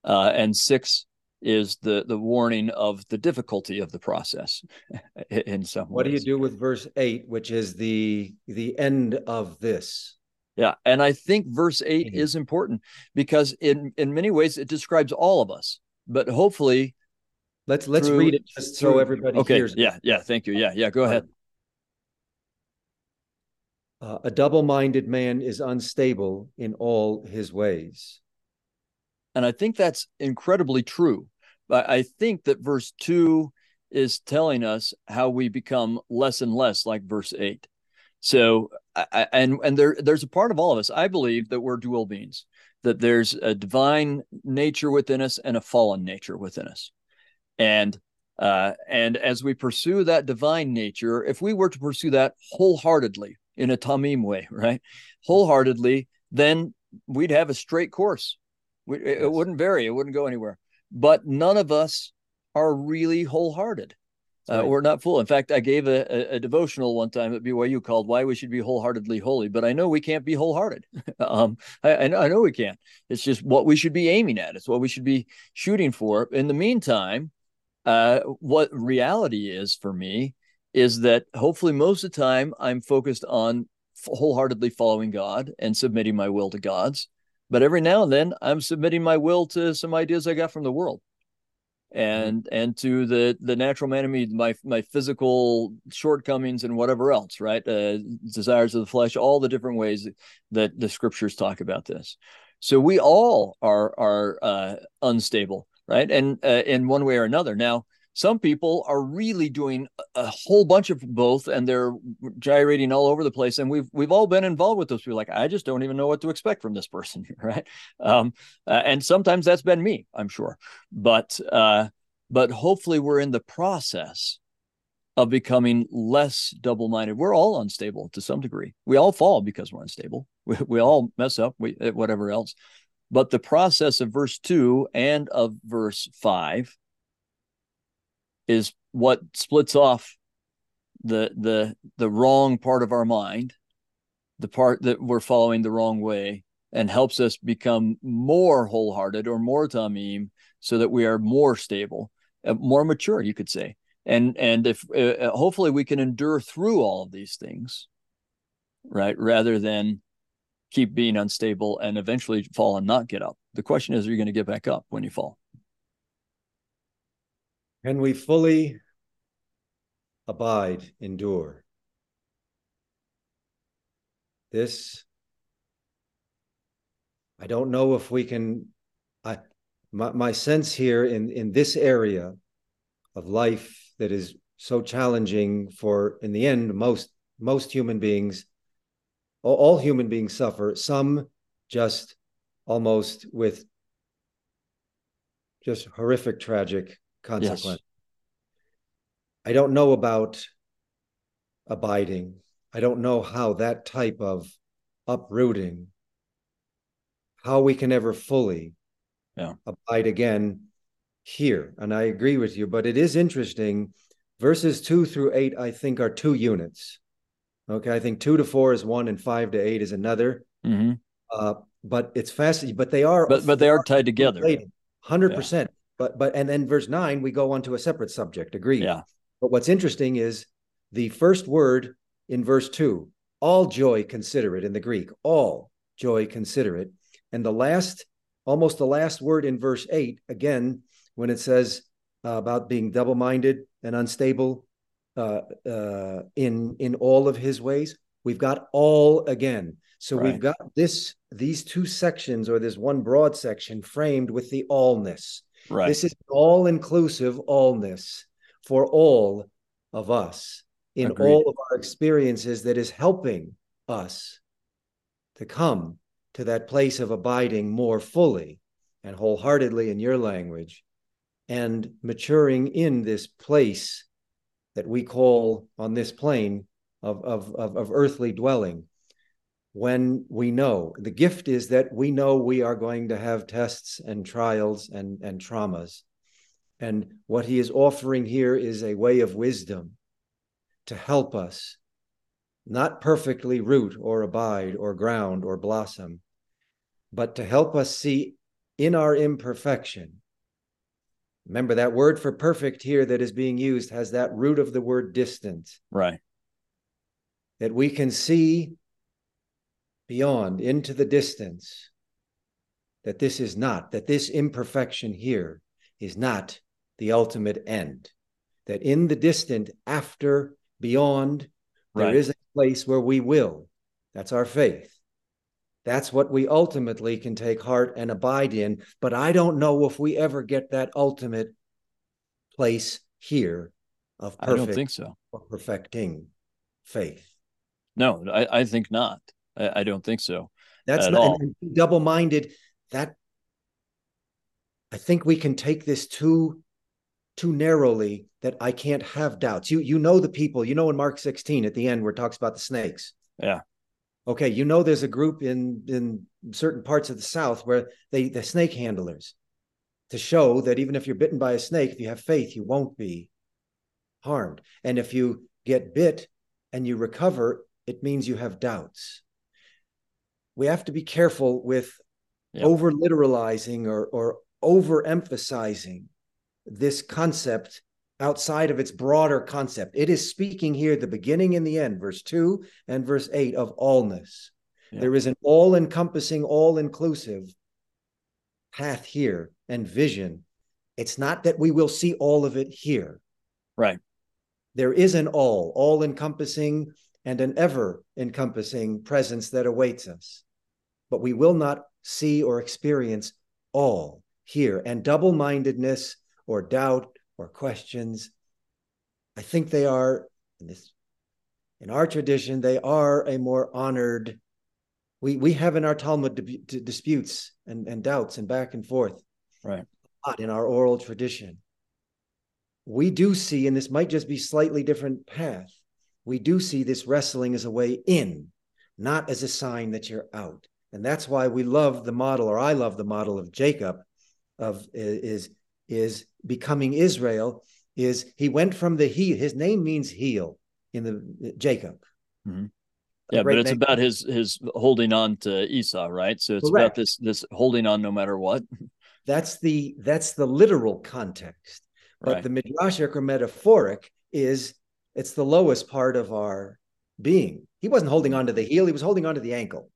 Uh, and six is the the warning of the difficulty of the process in some ways. what ways. do you do with verse 8 which is the the end of this yeah and i think verse 8 mm-hmm. is important because in in many ways it describes all of us but hopefully let's let's through, read it just so everybody okay hears yeah yeah thank you yeah yeah go ahead uh, a double-minded man is unstable in all his ways and I think that's incredibly true. But I think that verse two is telling us how we become less and less like verse eight. So, I, and and there there's a part of all of us. I believe that we're dual beings. That there's a divine nature within us and a fallen nature within us, and uh, and as we pursue that divine nature, if we were to pursue that wholeheartedly in a tamim way, right, wholeheartedly, then we'd have a straight course it, yes. it wouldn't vary. It wouldn't go anywhere. But none of us are really wholehearted. Uh, we're not full. In fact, I gave a, a, a, devotional one time at BYU called "Why We Should Be Wholeheartedly Holy," but I know we can't be wholehearted. um, I, I, know we can't. It's just what we should be aiming at. It's what we should be shooting for. In the meantime, uh, what reality is for me is that hopefully most of the time I'm focused on wholeheartedly following God and submitting my will to God's. But every now and then, I'm submitting my will to some ideas I got from the world, and mm-hmm. and to the the natural man in me, my my physical shortcomings and whatever else, right? Uh, desires of the flesh, all the different ways that the scriptures talk about this. So we all are are uh, unstable, right? And uh, in one way or another. Now, some people are really doing a whole bunch of both and they're gyrating all over the place and we've we've all been involved with those people. Like i just don't even know what to expect from this person right? Um, uh, and sometimes that's been me i'm sure. But uh, but hopefully we're in the process of becoming less double-minded. We're all unstable to some degree. We all fall because we're unstable. We, we all mess up we whatever else. But the process of verse 2 and of verse 5 is what splits off the the the wrong part of our mind the part that we're following the wrong way and helps us become more wholehearted or more tamim so that we are more stable uh, more mature you could say. And and if uh, uh, hopefully we can endure through all of these things right rather than keep being unstable and eventually fall and not get up. The question is are you going to get back up when you fall can we fully abide, endure? This, I don't know if we can. I, my, my sense here in, in this area of life that is so challenging for, in the end, most most human beings, all, all human beings suffer. Some just almost with just horrific, tragic consequence. Yes. I don't know about abiding. I don't know how that type of uprooting, how we can ever fully yeah. abide again here. And I agree with you, but it is interesting. Verses two through eight, I think, are two units. Okay. I think two to four is one and five to eight is another. Mm-hmm. Uh, but it's fascinating, but they are, but, but they are tied together. Hundred percent but but and then verse nine we go on to a separate subject. Agreed. Yeah. But what's interesting is the first word in verse two. All joy consider it in the Greek. All joy consider it, and the last, almost the last word in verse eight again when it says uh, about being double-minded and unstable uh, uh, in in all of his ways. We've got all again. So Right. we've got this these two sections or this one broad section framed with the allness. Right. This is all inclusive allness for all of us in Agreed. all of our experiences that is helping us to come to that place of abiding more fully and wholeheartedly in your language and maturing in this place that we call on this plane of, of, of, of earthly dwelling when we know the gift is that we know we are going to have tests and trials and, and traumas. And what he is offering here is a way of wisdom to help us not perfectly root or abide or ground or blossom, but to help us see in our imperfection. Remember that word for perfect here that is being used has that root of the word distant right. that we can see beyond into the distance that this is not, that this imperfection here is not the ultimate end. That in the distant, after, beyond, there Right. is a place where we will. That's our faith. That's what we ultimately can take heart and abide in. But I don't know if we ever get that ultimate place here of I don't think so. or perfecting faith. No, I, I think not. I, I don't think so. That's not and double-minded. That I think we can take this too too narrowly that I can't have doubts. You you know the people, you know in Mark 16 at the end where it talks about the snakes. Yeah. Okay, you know there's a group in in certain parts of the South where they the snake handlers to show that even if you're bitten by a snake, if you have faith, you won't be harmed. And if you get bit and you recover, it means you have doubts. We have to be careful with Yep. over literalizing or, or overemphasizing this concept outside of its broader concept. It is speaking here, the beginning and the end, verse 2 and verse 8 of allness. Yeah. There is an all encompassing, all inclusive path here and vision. It's not that we will see all of it here. Right. There is an all, all encompassing and an ever encompassing presence that awaits us. But we will not see or experience all here. And double mindedness or doubt or questions, I think they are, in, this, in our tradition, they are a more honored. We, we have in our Talmud di- di- disputes and, and doubts and back and forth Right. lot in our oral tradition. We do see, and this might just be slightly different path. We do see this wrestling as a way in, not as a sign that you're out. And that's why we love the model, or I love the model of Jacob, of is is becoming Israel. Is he went from the heel? His name means heel in the Jacob. Mhm. Yeah, but it's name. about his his holding on to Esau, right? So it's about this this holding on no matter what. That's the that's the literal context. But Right. the midrashic or metaphoric is it's the lowest part of our being. He wasn't holding on to the heel; he was holding on to the ankle.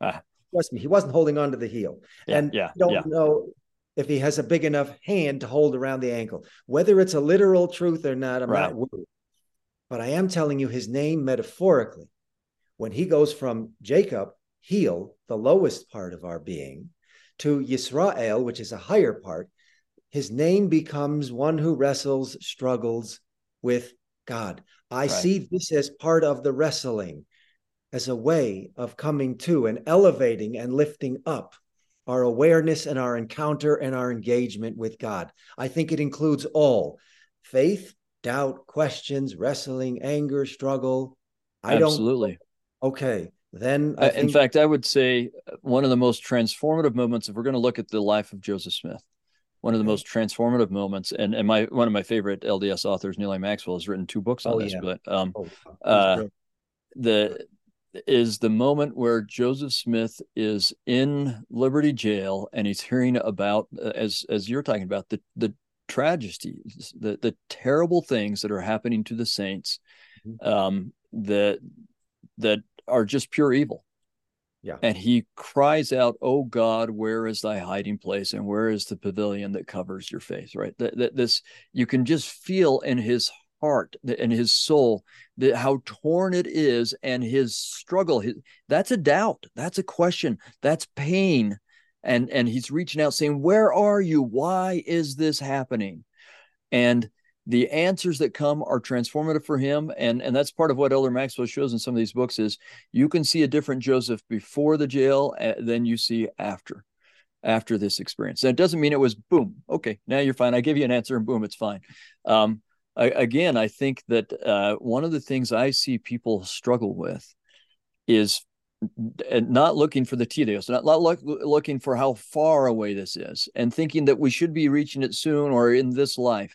Ah. Trust me, he wasn't holding on to the heel. Yeah, and yeah, don't yeah. know if he has a big enough hand to hold around the ankle. Whether it's a literal truth or not, I'm Right. not worried. But I am telling you his name metaphorically. When he goes from Jacob, heel, the lowest part of our being, to Yisrael, which is a higher part, his name becomes one who wrestles, struggles with God. I Right. see this as part of the wrestling, as a way of coming to and elevating and lifting up our awareness and our encounter and our engagement with God. I think it includes all faith, doubt, questions, wrestling, anger, struggle. I Absolutely. don't. Okay. Then I Uh, think in fact, I would say uh, one of the most transformative moments, if we're going to look at the life of Joseph Smith, one of the most transformative moments, and and my one of my favorite LDS authors, Neal A. Maxwell, has written two books on Oh, this. yeah. But um, oh, uh, the is the moment where Joseph Smith is in Liberty Jail and he's hearing about, uh, as as you're talking about, the the tragedies, the the terrible things that are happening to the saints, mm-hmm. um, that that are just pure evil. Yeah. And he cries out, "Oh God, where is thy hiding place, and where is the pavilion that covers your face?" Right. That, that this you can just feel in his heart and his soul that how torn it is and his struggle his, that's a doubt that's a question that's pain and and he's reaching out saying where are you why is this happening and the answers that come are transformative for him and and that's part of what elder maxwell shows in some of these books is you can see a different joseph before the jail uh, than you see after after this experience. And it doesn't mean it was boom okay now you're fine. I give you an answer and boom it's fine. Um, I, again i think that uh, one of the things i see people struggle with is not looking for the telos, not, not look, looking for how far away this is, and thinking that we should be reaching it soon or in this life,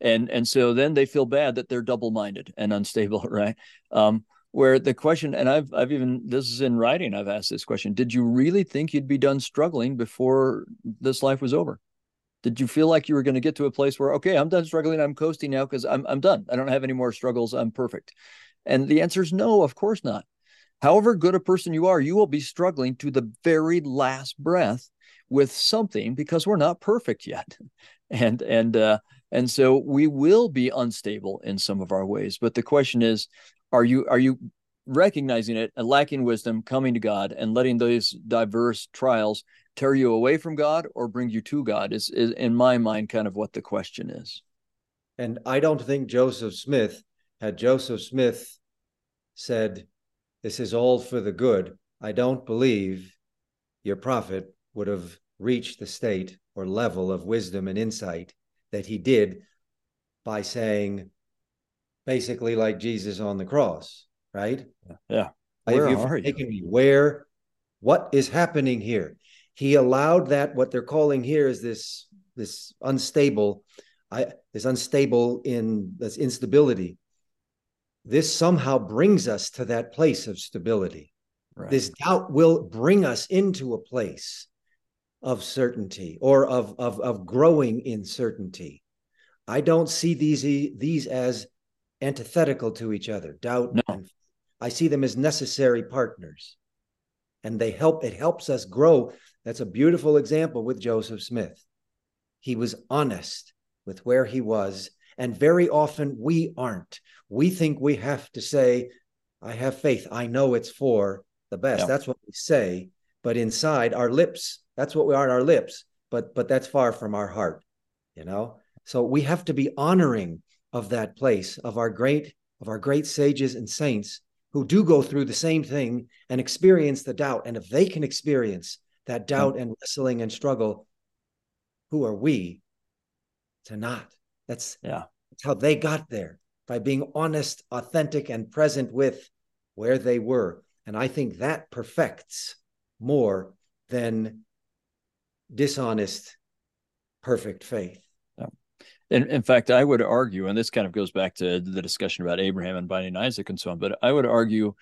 and and so then they feel bad that they're double-minded and unstable, right? Um, where the question, and I've I've even this is in writing, I've asked this question: Did you really think you'd be done struggling before this life was over? Did you feel like you were going to get to a place where okay, I'm done struggling, I'm coasting now because I'm I'm done, I don't have any more struggles, I'm perfect? And the answer is no, of course not however good a person you are, you will be struggling to the very last breath with something because we're not perfect yet. And and uh and so we will be unstable in some of our ways. But the question is, are you are you recognizing it and lacking wisdom, coming to God and letting those diverse trials tear you away from God or bring you to God is, is in my mind kind of what the question is. And I don't think Joseph Smith had Joseph Smith said, this is all for the good. I don't believe your prophet would have reached the state or level of wisdom and insight that he did by saying, basically, like Jesus on the cross, right? Yeah. Where you are you? me? Where? What is happening here? He allowed that. What they're calling here is this this unstable, I, this unstable in this instability this somehow brings us to that place of stability. Right. This doubt will bring us into a place of certainty or of, of, of growing in certainty. I don't see these, these as antithetical to each other, doubt no. and I see them as necessary partners. And they help, it helps us grow. That's a beautiful example with Joseph Smith. He was honest with where he was and very often we aren't. We think we have to say, I have faith. I know it's for the best. Yeah. That's what we say. But inside our lips, that's what we are in our lips. But but that's far from our heart, you know? So we have to be honoring of that place of our great of our great sages and saints who do go through the same thing and experience the doubt. And if they can experience that hmm. doubt and wrestling and struggle, who are we to not? That's yeah. That's how they got there by being honest, authentic, and present with where they were. And I think that perfects more than dishonest, perfect faith. In, in fact, I would argue, and this kind of goes back to the discussion about Abraham and binding Isaac and so on, but I would argue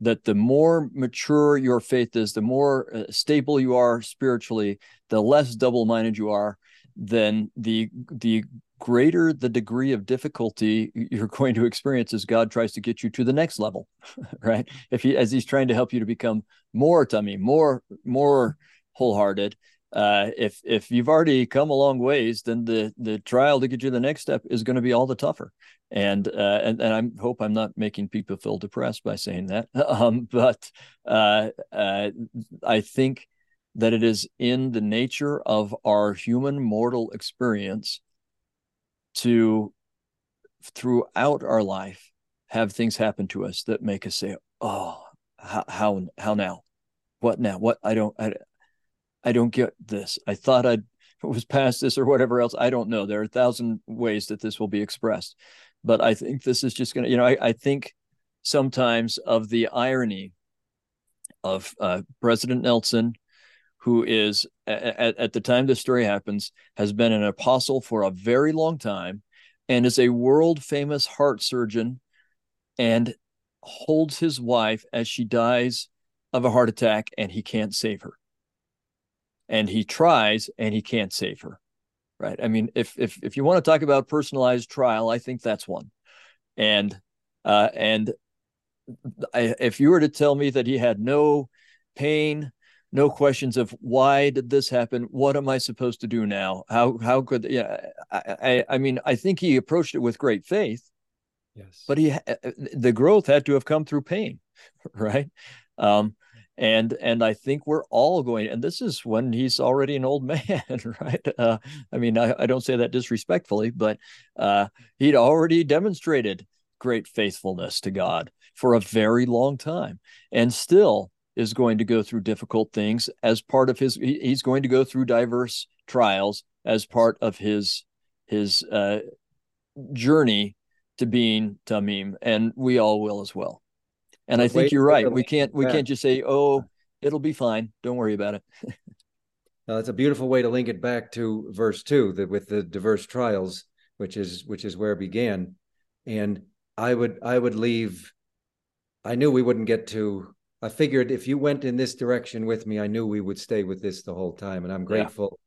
that the more mature your faith is, the more uh, stable you are spiritually, the less double-minded you are, then the the greater the degree of difficulty you're going to experience as God tries to get you to the next level, right? If he as he's trying to help you to become more tamim, more more wholehearted. Uh, if if you've already come a long ways, then the the trial to get you the next step is going to be all the tougher. And uh, and and I hope I'm not making people feel depressed by saying that. Um, but uh, uh, I think that it is in the nature of our human mortal experience to throughout our life have things happen to us that make us say oh how how, how now what now what i don't I, I don't get this. I thought i was past this or whatever else. I don't know. There are a thousand ways that this will be expressed but i think this is just going to you know I, I think sometimes of the irony of uh, president nelson who is at, at the time this story happens has been an apostle for a very long time and is a world famous heart surgeon and holds his wife as she dies of a heart attack and he can't save her. And he tries and he can't save her. Right. I mean, if if if you want to talk about personalized trial, I think that's one. And uh and I, if you were to tell me that he had no pain, no questions of why did this happen, what am I supposed to do now? How how could yeah? I I, I mean, I think he approached it with great faith. Yes. But he the growth had to have come through pain, right? Um, and and I think we're all going, and this is when he's already an old man, right? Uh, I mean, I, I, don't say that disrespectfully, but uh, he'd already demonstrated great faithfulness to God for a very long time, and still is going to go through difficult things as part of his. He, he's going to go through diverse trials as part of his his uh, journey to being Tamim, and we all will as well. And I think you're right. We can't we can't just say, "Oh, it'll be fine. Don't worry about it." now, that's a beautiful way to link it back to verse two, that with the diverse trials, which is which is where it began. And I would I would leave. I knew we wouldn't get to. I figured if you went in this direction with me, I knew we would stay with this the whole time, and I'm grateful,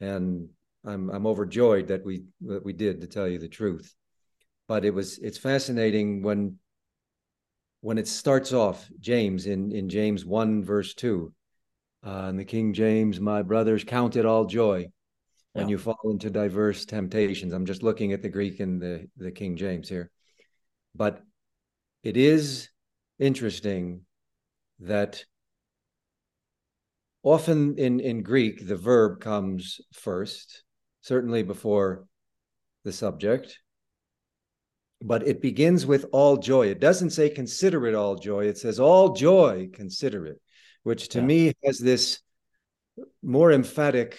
yeah. and I'm I'm overjoyed that we that we did. To tell you the truth, but it was it's fascinating when when it starts off, James in, in James 1, verse 2, uh, in the King James, my brothers, count it all joy when yeah. you fall into diverse temptations. I'm just looking at the Greek and the, the King James here. But it is interesting that often in, in Greek, the verb comes first, certainly before the subject but it begins with all joy. It doesn't say consider it all joy. It says all joy, consider it, which to yeah. me has this more emphatic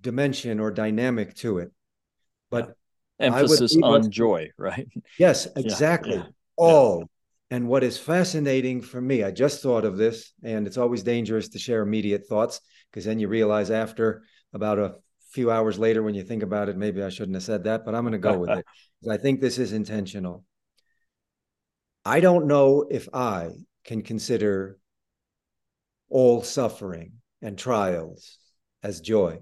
dimension or dynamic to it. But yeah. emphasis on joy, right? Yes, exactly. Yeah. All. And what is fascinating for me, I just thought of this, and it's always dangerous to share immediate thoughts because then you realize after about a few hours later when you think about it, maybe I shouldn't have said that, but I'm going to go with it. I think this is intentional. I don't know if I can consider all suffering and trials as joy.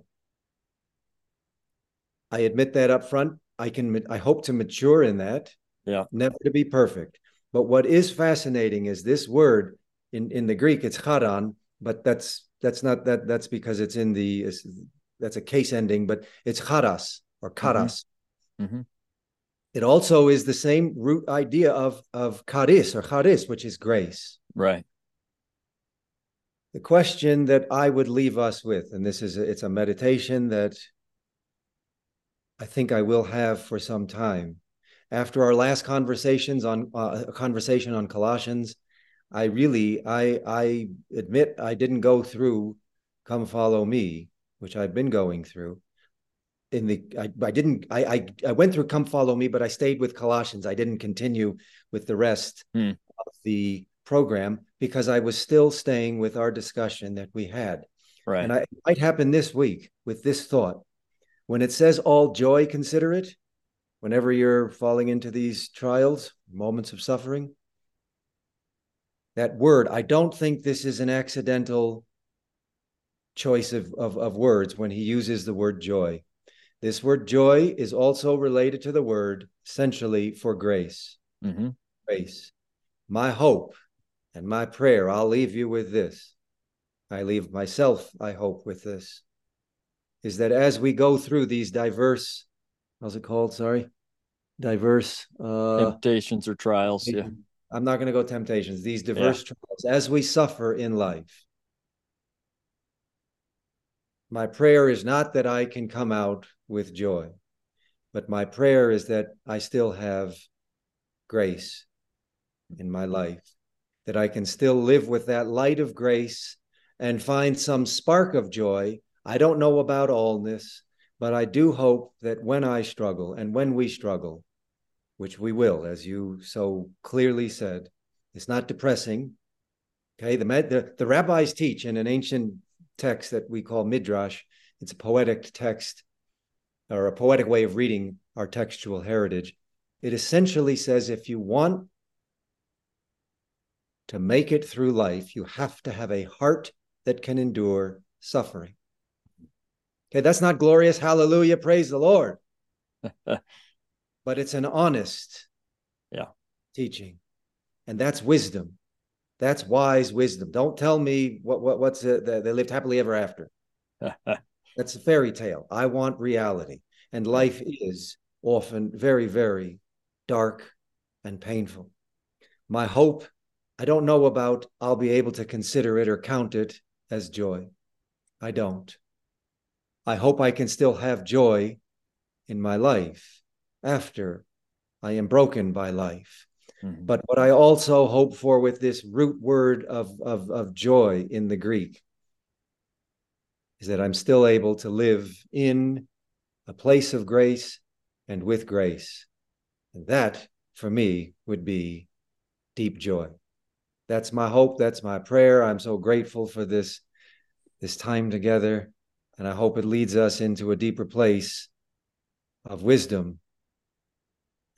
I admit that up front. I can I hope to mature in that. Yeah. Never to be perfect. But what is fascinating is this word in, in the Greek, it's charan, but that's that's not that that's because it's in the that's a case ending, but it's charas or karas. Mm-hmm. Mm-hmm. It also is the same root idea of of charis or charis, which is grace. Right. The question that I would leave us with, and this is a, it's a meditation that I think I will have for some time. After our last conversations on uh, a conversation on Colossians, I really I I admit I didn't go through "Come Follow Me," which I've been going through. In the I, I didn't I, I, I went through come follow me but i stayed with colossians. I didn't continue with the rest hmm. of the program because i was still staying with our discussion that we had. Right. And I, it might happen this week with this thought. When it says all joy consider it whenever you're falling into these trials moments of suffering that word i don't think this is an accidental choice of, of, of words when he uses the word joy this word joy is also related to the word essentially for grace. Mm-hmm. Grace. My hope and my prayer, I'll leave you with this. I leave myself, I hope, with this is that as we go through these diverse, how's it called? Sorry, diverse uh, temptations or trials. Yeah. I'm not going to go temptations, these diverse yeah. trials, as we suffer in life. My prayer is not that I can come out with joy. But my prayer is that I still have grace in my life, that I can still live with that light of grace and find some spark of joy. I don't know about allness, but I do hope that when I struggle and when we struggle, which we will, as you so clearly said, it's not depressing. Okay, the, the, the rabbis teach in an ancient text that we call midrash. It's a poetic text or a poetic way of reading our textual heritage. It essentially says if you want to make it through life, you have to have a heart that can endure suffering. Okay, that's not glorious. Hallelujah. Praise the Lord. but it's an honest yeah. teaching. And that's wisdom. That's wise wisdom. Don't tell me what, what what's it, they lived happily ever after. that's a fairy tale. I want reality. And life is often very, very dark and painful. My hope, I don't know about I'll be able to consider it or count it as joy. I don't. I hope I can still have joy in my life after I am broken by life. Mm-hmm. But what I also hope for with this root word of, of, of joy in the Greek is that I'm still able to live in a place of grace and with grace. And that, for me, would be deep joy. That's my hope. That's my prayer. I'm so grateful for this, this time together. And I hope it leads us into a deeper place of wisdom.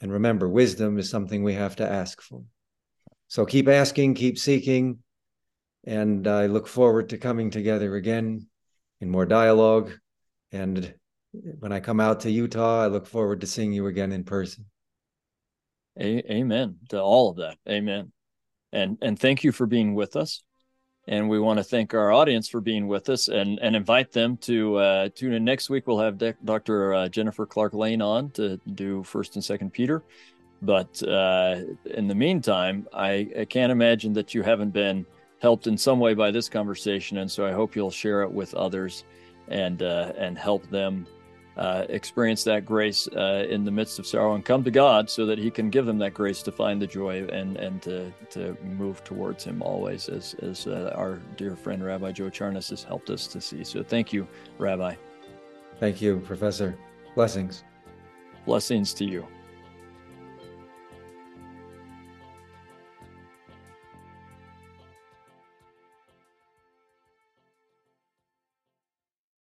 And remember, wisdom is something we have to ask for. So keep asking, keep seeking. And I look forward to coming together again in more dialogue. And when I come out to Utah, I look forward to seeing you again in person. A- amen to all of that. Amen. And and thank you for being with us. And we want to thank our audience for being with us and, and invite them to uh, tune in next week. We'll have De- Dr. Uh, Jennifer Clark Lane on to do First and Second Peter. But uh, in the meantime, I, I can't imagine that you haven't been helped in some way by this conversation, and so I hope you'll share it with others and uh, and help them uh, experience that grace uh, in the midst of sorrow and come to God so that He can give them that grace to find the joy and and to to move towards Him always, as as uh, our dear friend Rabbi Joe Charnes has helped us to see. So thank you, Rabbi. Thank you, Professor. Blessings. Blessings to you.